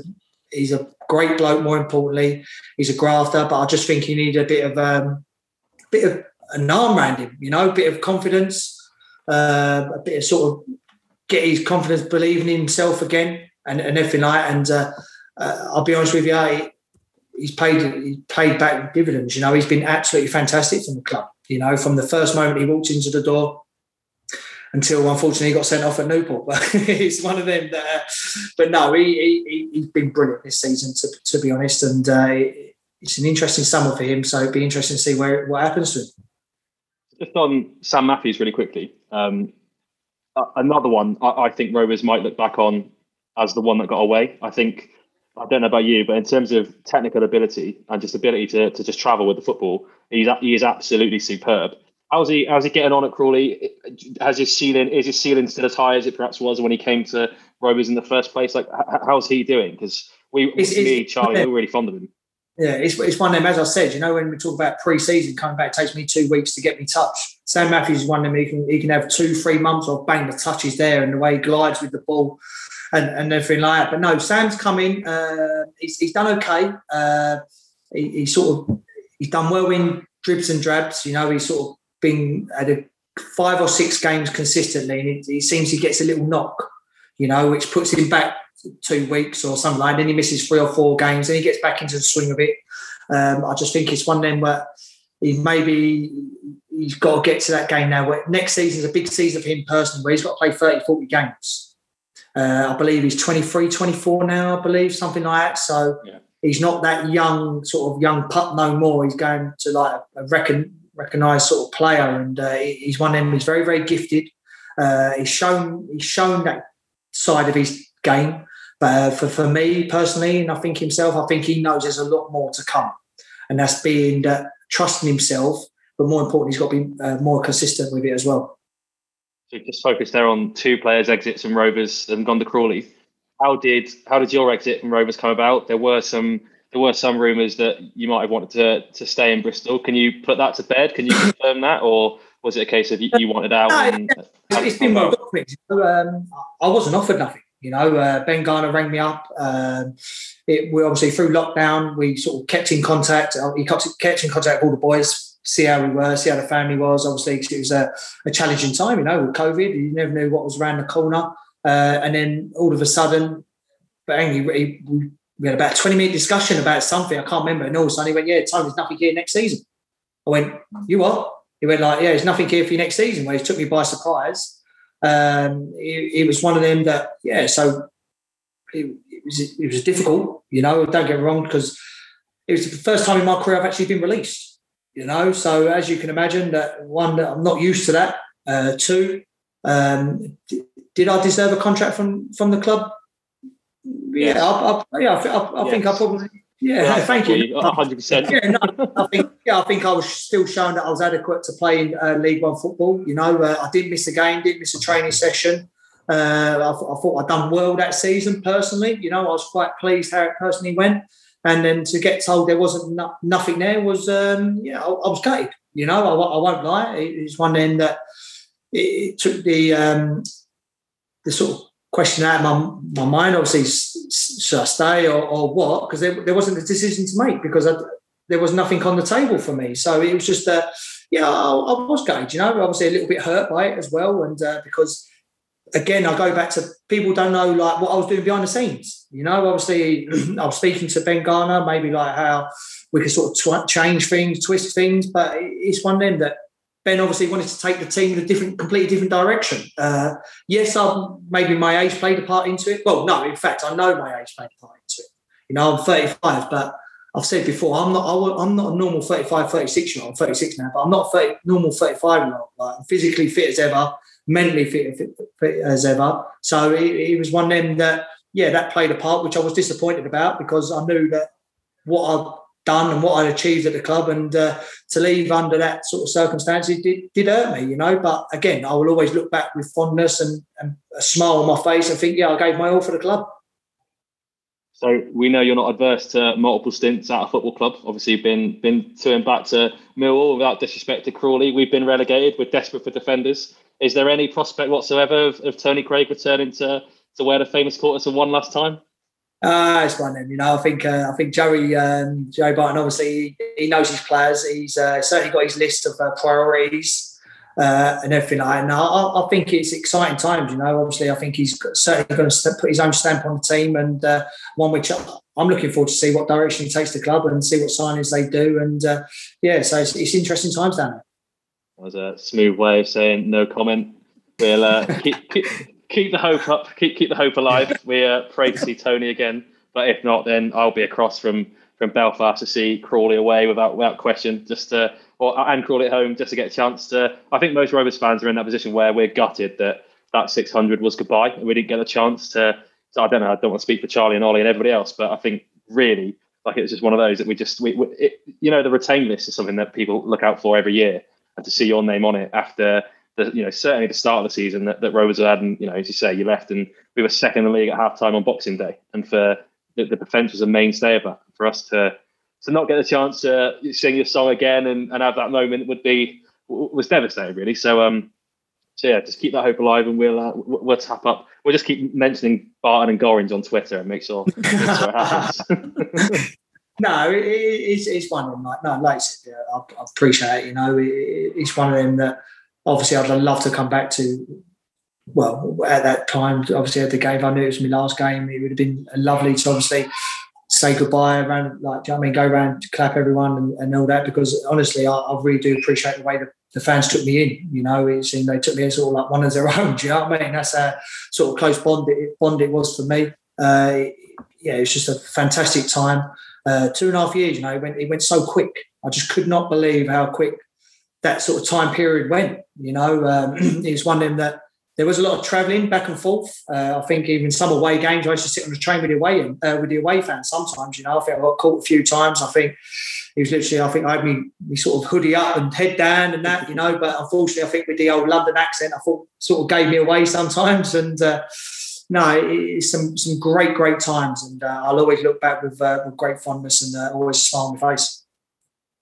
he's a great bloke. More importantly, he's a grafter. But I just think he needed a bit of um, bit of an arm around him. You know, a bit of confidence, uh, a bit of sort of get his confidence, believing in himself again, and, and everything like. And uh, uh, I'll be honest with you, he, he's paid he paid back dividends. You know, he's been absolutely fantastic from the club. You know, from the first moment he walked into the door until unfortunately he got sent off at Newport. But he's one of them that. Uh, but no, he, he he's been brilliant this season to, to be honest, and uh, it's an interesting summer for him. So it'd be interesting to see where what happens to him. Just on Sam Matthews, really quickly. Um, Uh, another one I, I think Rovers might look back on as the one that got away. I think I don't know about you, but in terms of technical ability and just ability to, to just travel with the football, he's he is absolutely superb. How's he how's he getting on at Crawley? Has his ceiling is his ceiling still as high as it perhaps was when he came to Rovers in the first place? Like how's he doing? Because we it's, me, it's, Charlie, we're really fond of him. Yeah, it's, it's one of them, as I said, you know, when we talk about pre season coming back, it takes me two weeks to get me touched. Sam Matthews is one of them, he can, he can have two, three months of bang, the touches there and the way he glides with the ball and, and everything like that. But no, Sam's coming. Uh, he's, he's done okay. Uh, he, he, sort of he's done well in dribs and drabs. You know, he's sort of been at a five or six games consistently, and it, seems he gets a little knock. You know, which puts him back two weeks or something like. Then he misses three or four games, and he gets back into the swing of it. Um, I just think it's one of them where he maybe he's got to get to that game now. Where next season is a big season for him personally, where he's got to play 30, 40 games. Uh, I believe he's 23, 24 now, I believe, something like that. So yeah. he's not that young, sort of young pup no more. He's going to like a recon, recognised sort of player, and uh, he's one of them. He's very, very gifted. Uh, he's shown he's shown that side of his game. But uh, for, for me personally, and I think himself, I think he knows there's a lot more to come. And that's being uh, trusting himself, but more importantly, he's got to be uh, more consistent with it as well. So just focus there on two players' exits from Rovers and Gonda Crawley. How did how did your exit from Rovers come about? There were some there were some rumours that you might have wanted to to stay in Bristol. Can you put that to bed? Can you confirm that, or was it a case of you, you wanted out? No, it's been well um, I wasn't offered nothing. You know, uh, Ben Garner rang me up. Um, it, we obviously through lockdown, we sort of kept in contact. He kept, kept in contact with all the boys see how we were, see how the family was. Obviously, cause it was a, a, challenging time, you know, with COVID. You never knew what was around the corner. Uh, and then all of a sudden, bang, we, we, we, had about a 20 minute discussion about something. I can't remember. And all of a sudden he went, Yeah, Tony, there's nothing here next season. I went, You what? He went, like, Yeah, there's nothing here for you next season. Well, he took me by surprise. Um, it, it was one of them that, yeah, so it, it, was it was difficult, you know, don't get wrong, because it was the first time in my career I've actually been released you know. So as you can imagine, that one, I'm not used to that. Uh, two, um, did I deserve a contract from from the club? Yeah, yes. I, I, yeah, I, I yes. think I probably. Yeah, well, thank you. hundred percent. Yeah, no, I think yeah, I think I was still showing that I was adequate to play in uh, League One football. You know, uh, I didn't miss a game, didn't miss a training session. Uh, I, I, thought I'd done well that season personally. You know, I was quite pleased how it personally went. And then to get told there wasn't no, nothing there was, um, yeah, I, I, was gutted. You know, I, I won't lie. It, it's one then that it, it took the um, the sort of question out of my, my mind. Obviously, should I stay or, or what? Because there, there wasn't a decision to make because I, there was nothing on the table for me. So it was just, uh, yeah, I, I was gutted. You know, obviously a little bit hurt by it as well, and uh, because again, I go back to people don't know like what I was doing behind the scenes. You know, obviously, I was speaking to Ben Garner, maybe like how we could sort of tw- change things, twist things, but it's one of them that Ben obviously wanted to take the team in a different, completely different direction. Uh, yes, i maybe my age played a part into it. Well, no, in fact, I know my age played a part into it. You know, I'm 35, but I've said before, I'm not, I'm not a normal 35, 36 year old. I'm 36 now, but I'm not a 30, normal 35 year old. Like, I'm physically fit as ever mentally fit, fit, fit as ever. So it, was one them that, yeah, that played a part, which I was disappointed about because I knew that what I'd done and what I'd achieved at the club and uh, to leave under that sort of circumstances did, did hurt me, you know. But again, I will always look back with fondness and, and a smile on my face and think, yeah, I gave my all for the club. So we know you're not adverse to multiple stints at a football club. Obviously, you've been been to and back to Millwall without disrespect to Crawley. We've been relegated. We're desperate for defenders. Is there any prospect whatsoever of, of Tony Craig returning to to wear the famous quarters of one last time? Uh, it's one of them, you know. I think uh, I think Joey um, Joe Barton obviously he knows his players. He's uh, certainly got his list of uh, priorities uh, and everything like that. And I, I, think it's exciting times. You know, obviously, I think he's certainly going to put his own stamp on the team, and uh, one which I'm looking forward to see what direction he takes the club and see what signings they do. And uh, yeah, so it's, it's, interesting times down there. That was a smooth way of saying no comment. We'll uh, keep, keep, keep the hope up, keep keep the hope alive. We uh, pray to see Tony again, but if not, then I'll be across from from Belfast to see Crawley away without without question. Just to or and Crawley at home just to get a chance to. I think most Rovers fans are in that position where we're gutted that that 600 was goodbye and we didn't get a chance to. So I don't know. I don't want to speak for Charlie and Ollie and everybody else, but I think really like it was just one of those that we just we, we it, you know the retain list is something that people look out for every year, and to see your name on it after the you know certainly the start of the season that, that Rovers had, and you know as you say, you left and we were second in the league at half time on Boxing Day, and for the, the defence was a mainstay of that. For us to to not get the chance to sing your song again and, and have that moment would be was devastating, really. So um, so yeah, just keep that hope alive, and we'll uh, we'll tap up. We'll just keep mentioning Barton and Gorringe on Twitter and make sure, make sure it happens. no, it, it's, it's one of them. Like no, like I said, I, I appreciate it. You know, it, it's one of them that obviously I'd love to come back to. Well, at that time, obviously at the game, I knew it was my last game. It would have been lovely to obviously say goodbye around, like, you know I mean, go around, clap everyone and, and all that. Because honestly, I, I, really do appreciate the way that the fans took me in. You know, it seemed they took me as of like one of their own. Do you know what I mean? That's a sort of close bond it, bond it was for me. Uh, yeah, it was just a fantastic time. Uh, two and a half years, you know, it went, it went so quick. I just could not believe how quick that sort of time period went. You know, um, it was one of them that there was a lot of travelling back and forth. Uh, I think even some away games, I used to sit on the train with the away uh, with the away fans. Sometimes, you know, I think I got caught a few times. I think it was literally, I think I had me, me sort of hoodie up and head down and that, you know. But unfortunately, I think with the old London accent, I thought sort of gave me away sometimes. And uh, no, it's some some great great times, and uh, I'll always look back with, uh, with great fondness and uh, always a smile on my face.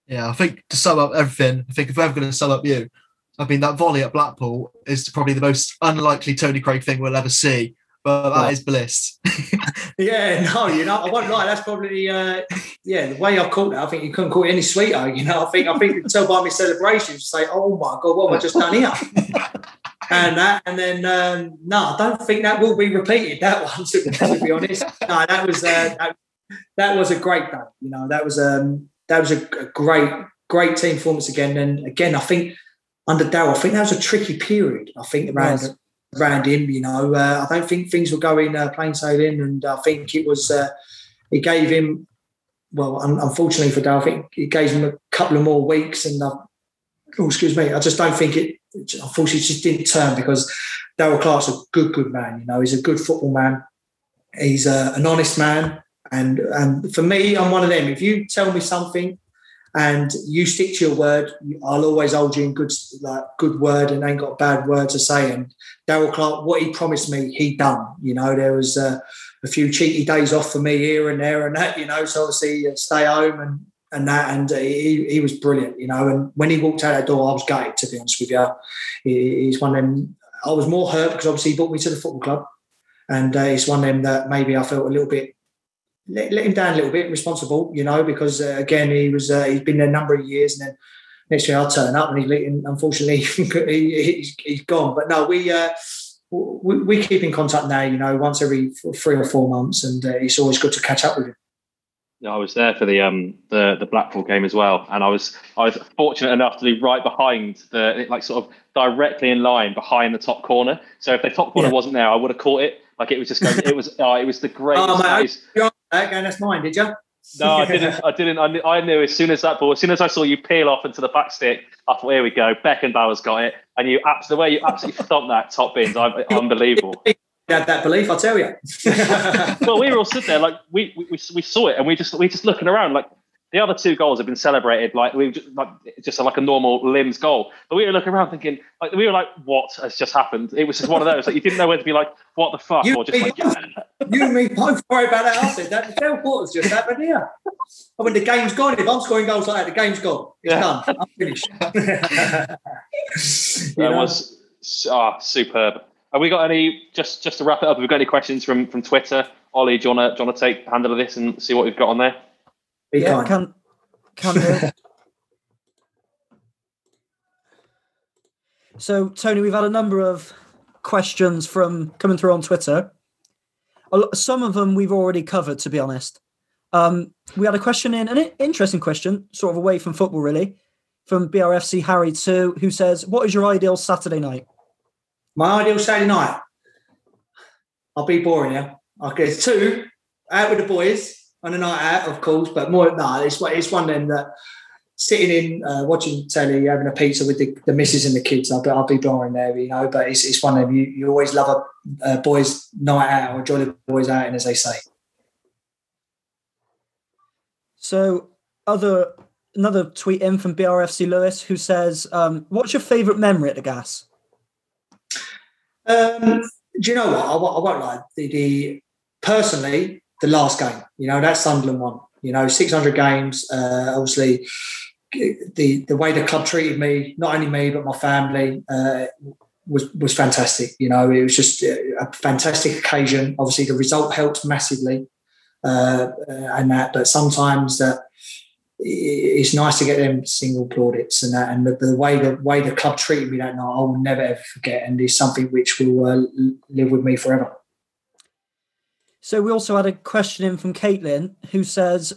Yeah, I think to sum up everything, I think if we're ever going to sum up you, I mean that volley at Blackpool is probably the most unlikely Tony Craig thing we'll ever see. But that is bliss. yeah, no, you know, I won't lie. That's probably, uh, yeah, the way I caught it. I think you couldn't call it any sweeter. You know, I think I think you can tell by my celebrations. Say, oh my god, what have I just done here? and that, and then um, no, I don't think that will be repeated. That one, to, to be honest, no, that was uh, that, that was a great day. You know, that was um, that was a, a great, great team performance again. And again, I think under Darrell, I think that was a tricky period. I think around yes. around him, you know, uh, I don't think things were going uh, plain sailing, and I think it was uh, it gave him. Well, unfortunately for Darrell, I think it gave him a couple of more weeks, and uh, oh, excuse me, I just don't think it. Unfortunately, just didn't turn because Darrell Clarke's a good, good man. You know, he's a good football man. He's uh, an honest man. And and for me, I'm one of them. If you tell me something and you stick to your word, I'll always hold you in good like good word and ain't got bad word to say. And Darrell Clarke, what he promised me, he done. You know, there was uh, a few cheeky days off for me here and there and that. You know, so obviously uh, stay home and and that, and he, he was brilliant. You know, and when he walked out that door, I was gutted to be honest with you. He, he's one of them. I was more hurt because obviously he brought me to the football club, and uh, it's one of them that maybe I felt a little bit let, let him down a little bit, responsible, you know, because uh, again he was uh, he's been there a number of years, and then next year I'll turn up and he's and unfortunately he, he's, he's gone. But no, we. Uh, we, we keep in contact now, you know, once every three or four months, and uh, it's always good to catch up with him. I was there for the um the the Blackpool game as well, and I was I was fortunate enough to be right behind the like sort of directly in line behind the top corner. So if the top corner yeah. wasn't there, I would have caught it. Like it was just going, it was oh, it was the greatest. Oh, mate, Okay, that's mine. Did you? No, I didn't. I didn't. I knew, I knew, as soon as that ball, as soon as I saw you peel off into the back stick, I thought, here we go. Beckenbauer's got it, and you absolutely the way you absolutely stomped that top bins, unbelievable. Had that belief, I tell you. well, we were all sitting there like we, we we saw it, and we just we just looking around like the other two goals have been celebrated like we just like just like a normal limbs goal. But we were looking around thinking like we were like, what has just happened? It was just one of those like you didn't know whether to be like, what the fuck, You or just like, yeah. You and me both worry about that. I said that. Tell what's just happened here. I mean, the game's gone. If I'm scoring goals like that, the game's gone. It's Yeah. done. I'm finished. That know? was ah superb. Have we got any just just to wrap it up? Have we got any questions from from Twitter? Ollie, do you wanna do you wanna take handle of this and see what we've got on there? Be yeah, kind. can can. So, Tony, we've had a number of questions from coming through on Twitter. Some of them we've already covered, to be honest. Um, we had a question in, an interesting question, sort of away from football, really, from BRFC Harry too, who says, "What is your ideal Saturday night?" My ideal Saturday night. I'll be boring you. Okay, two out with the boys on a night out, of course, but more no, it's one- it's one of them that sitting in uh, watching telly, having a pizza with the, the missus and the kids. I'll be, I'll be boring there, you know. But it's, it's one of them you, you always love a uh, boys' night out or the boys' outing, as they say. So, other another tweet in from BRFC Lewis, who says, um, "What's your favourite memory at the Gas?" Um, do you know what? I, I won't lie. The, the personally, the last game, you know, that Sunderland one. You know, six hundred games. Uh, obviously, the the way the club treated me, not only me but my family, uh, was was fantastic. You know, it was just a fantastic occasion. Obviously, the result helped massively, uh, uh, and that. But sometimes that it's nice to get them single plaudits and that, and the, the way the way the club treated me that night, I will never ever forget, and is something which will uh, live with me forever. So we also had a question in from Caitlin who says,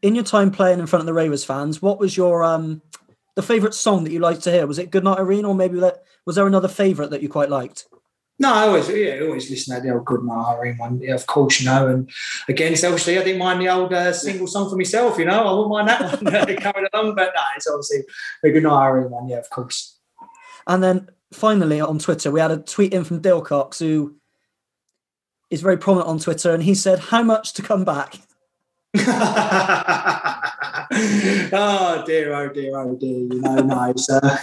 "In your time playing in front of the Rovers fans, what was your um the favourite song that you liked to hear? Was it Goodnight Irene, or maybe that was there another favourite that you quite liked?" No, I always, yeah, I always listen to the old Good Night one, yeah, of course, you know. And again, selfishly, I didn't mind the old uh, single song for myself, you know. I wouldn't mind that one uh, coming along, but no, it's obviously the Good Night one, yeah, of course. And then finally on Twitter, we had a tweet in from Dale Cox who is very prominent on Twitter, and he said, "How much to come back?" oh dear, oh dear, oh dear. You know, no, it's uh,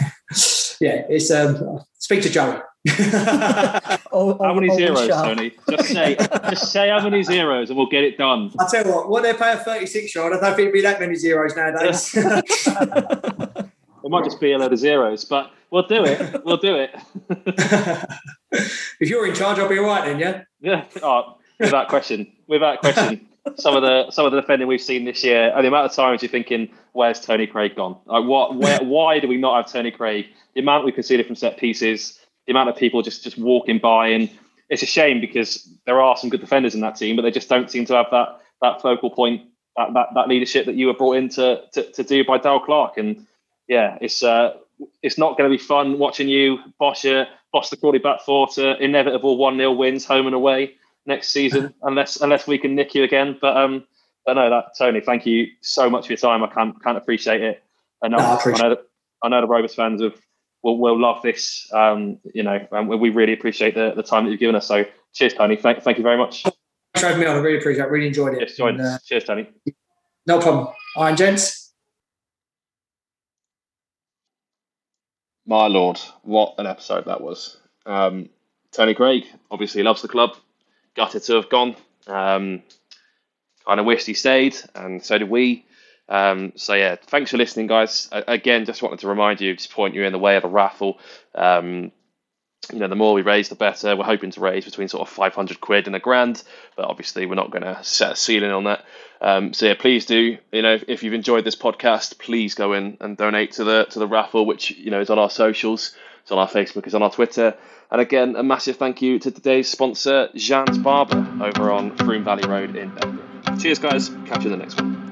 yeah, it's um, speak to Joey. Oh, How many zeros, shall. Tony? Just say just say how many zeros and we'll get it done. I tell you what, what they pay a 36 year old, I don't think it'd be that many zeros nowadays. It might just be a load of zeros, but we'll do it. We'll do it. if you're in charge, I'll be all right then, yeah? Yeah. Oh, without question. Without question. Some of the some of the defending we've seen this year, and the amount of times you're thinking, "Where's Tony Craig gone? Like, what? Where? why do we not have Tony Craig? The amount we conceded from set pieces, the amount of people just just walking by, and it's a shame because there are some good defenders in that team, but they just don't seem to have that that focal point, that that, that leadership that you were brought in to, to, to do by Dale Clarke. And yeah, it's uh, it's not going to be fun watching you boss your boss the Crawley back four to inevitable one 0 wins home and away next season, unless unless we can nick you again. But um, but no, that Tony, thank you so much for your time. I can't can't appreciate it. And No, I I, know that I know the Rovers fans have will will love this. Um, you know, and we really appreciate the, the time that you've given us. So cheers, Tony. Thank thank you very much. Thanks for having me on. I really appreciate it. Really enjoyed it. Yes, join And, uh. Cheers, Tony. no problem. All right, gents. My lord, what an episode that was. Um, Tony Craig obviously loves the club. Gutted to have gone. Um, kind of wished he stayed, and so did we. Um, so yeah, thanks for listening, guys. Again, just wanted to remind you, just point you in the way of a raffle. Um, you know, the more we raise, the better. We're hoping to raise between sort of 500 quid and a grand, but obviously we're not going to set a ceiling on that. Um, so yeah, please do. You know, if you've enjoyed this podcast, please go in and donate to the to the raffle, which you know is on our socials, it's on our Facebook, it's on our Twitter. And again, a massive thank you to today's sponsor, Jean's Barber, over on Frome Valley Road in Begbrook. Cheers, guys. Catch you in the next one.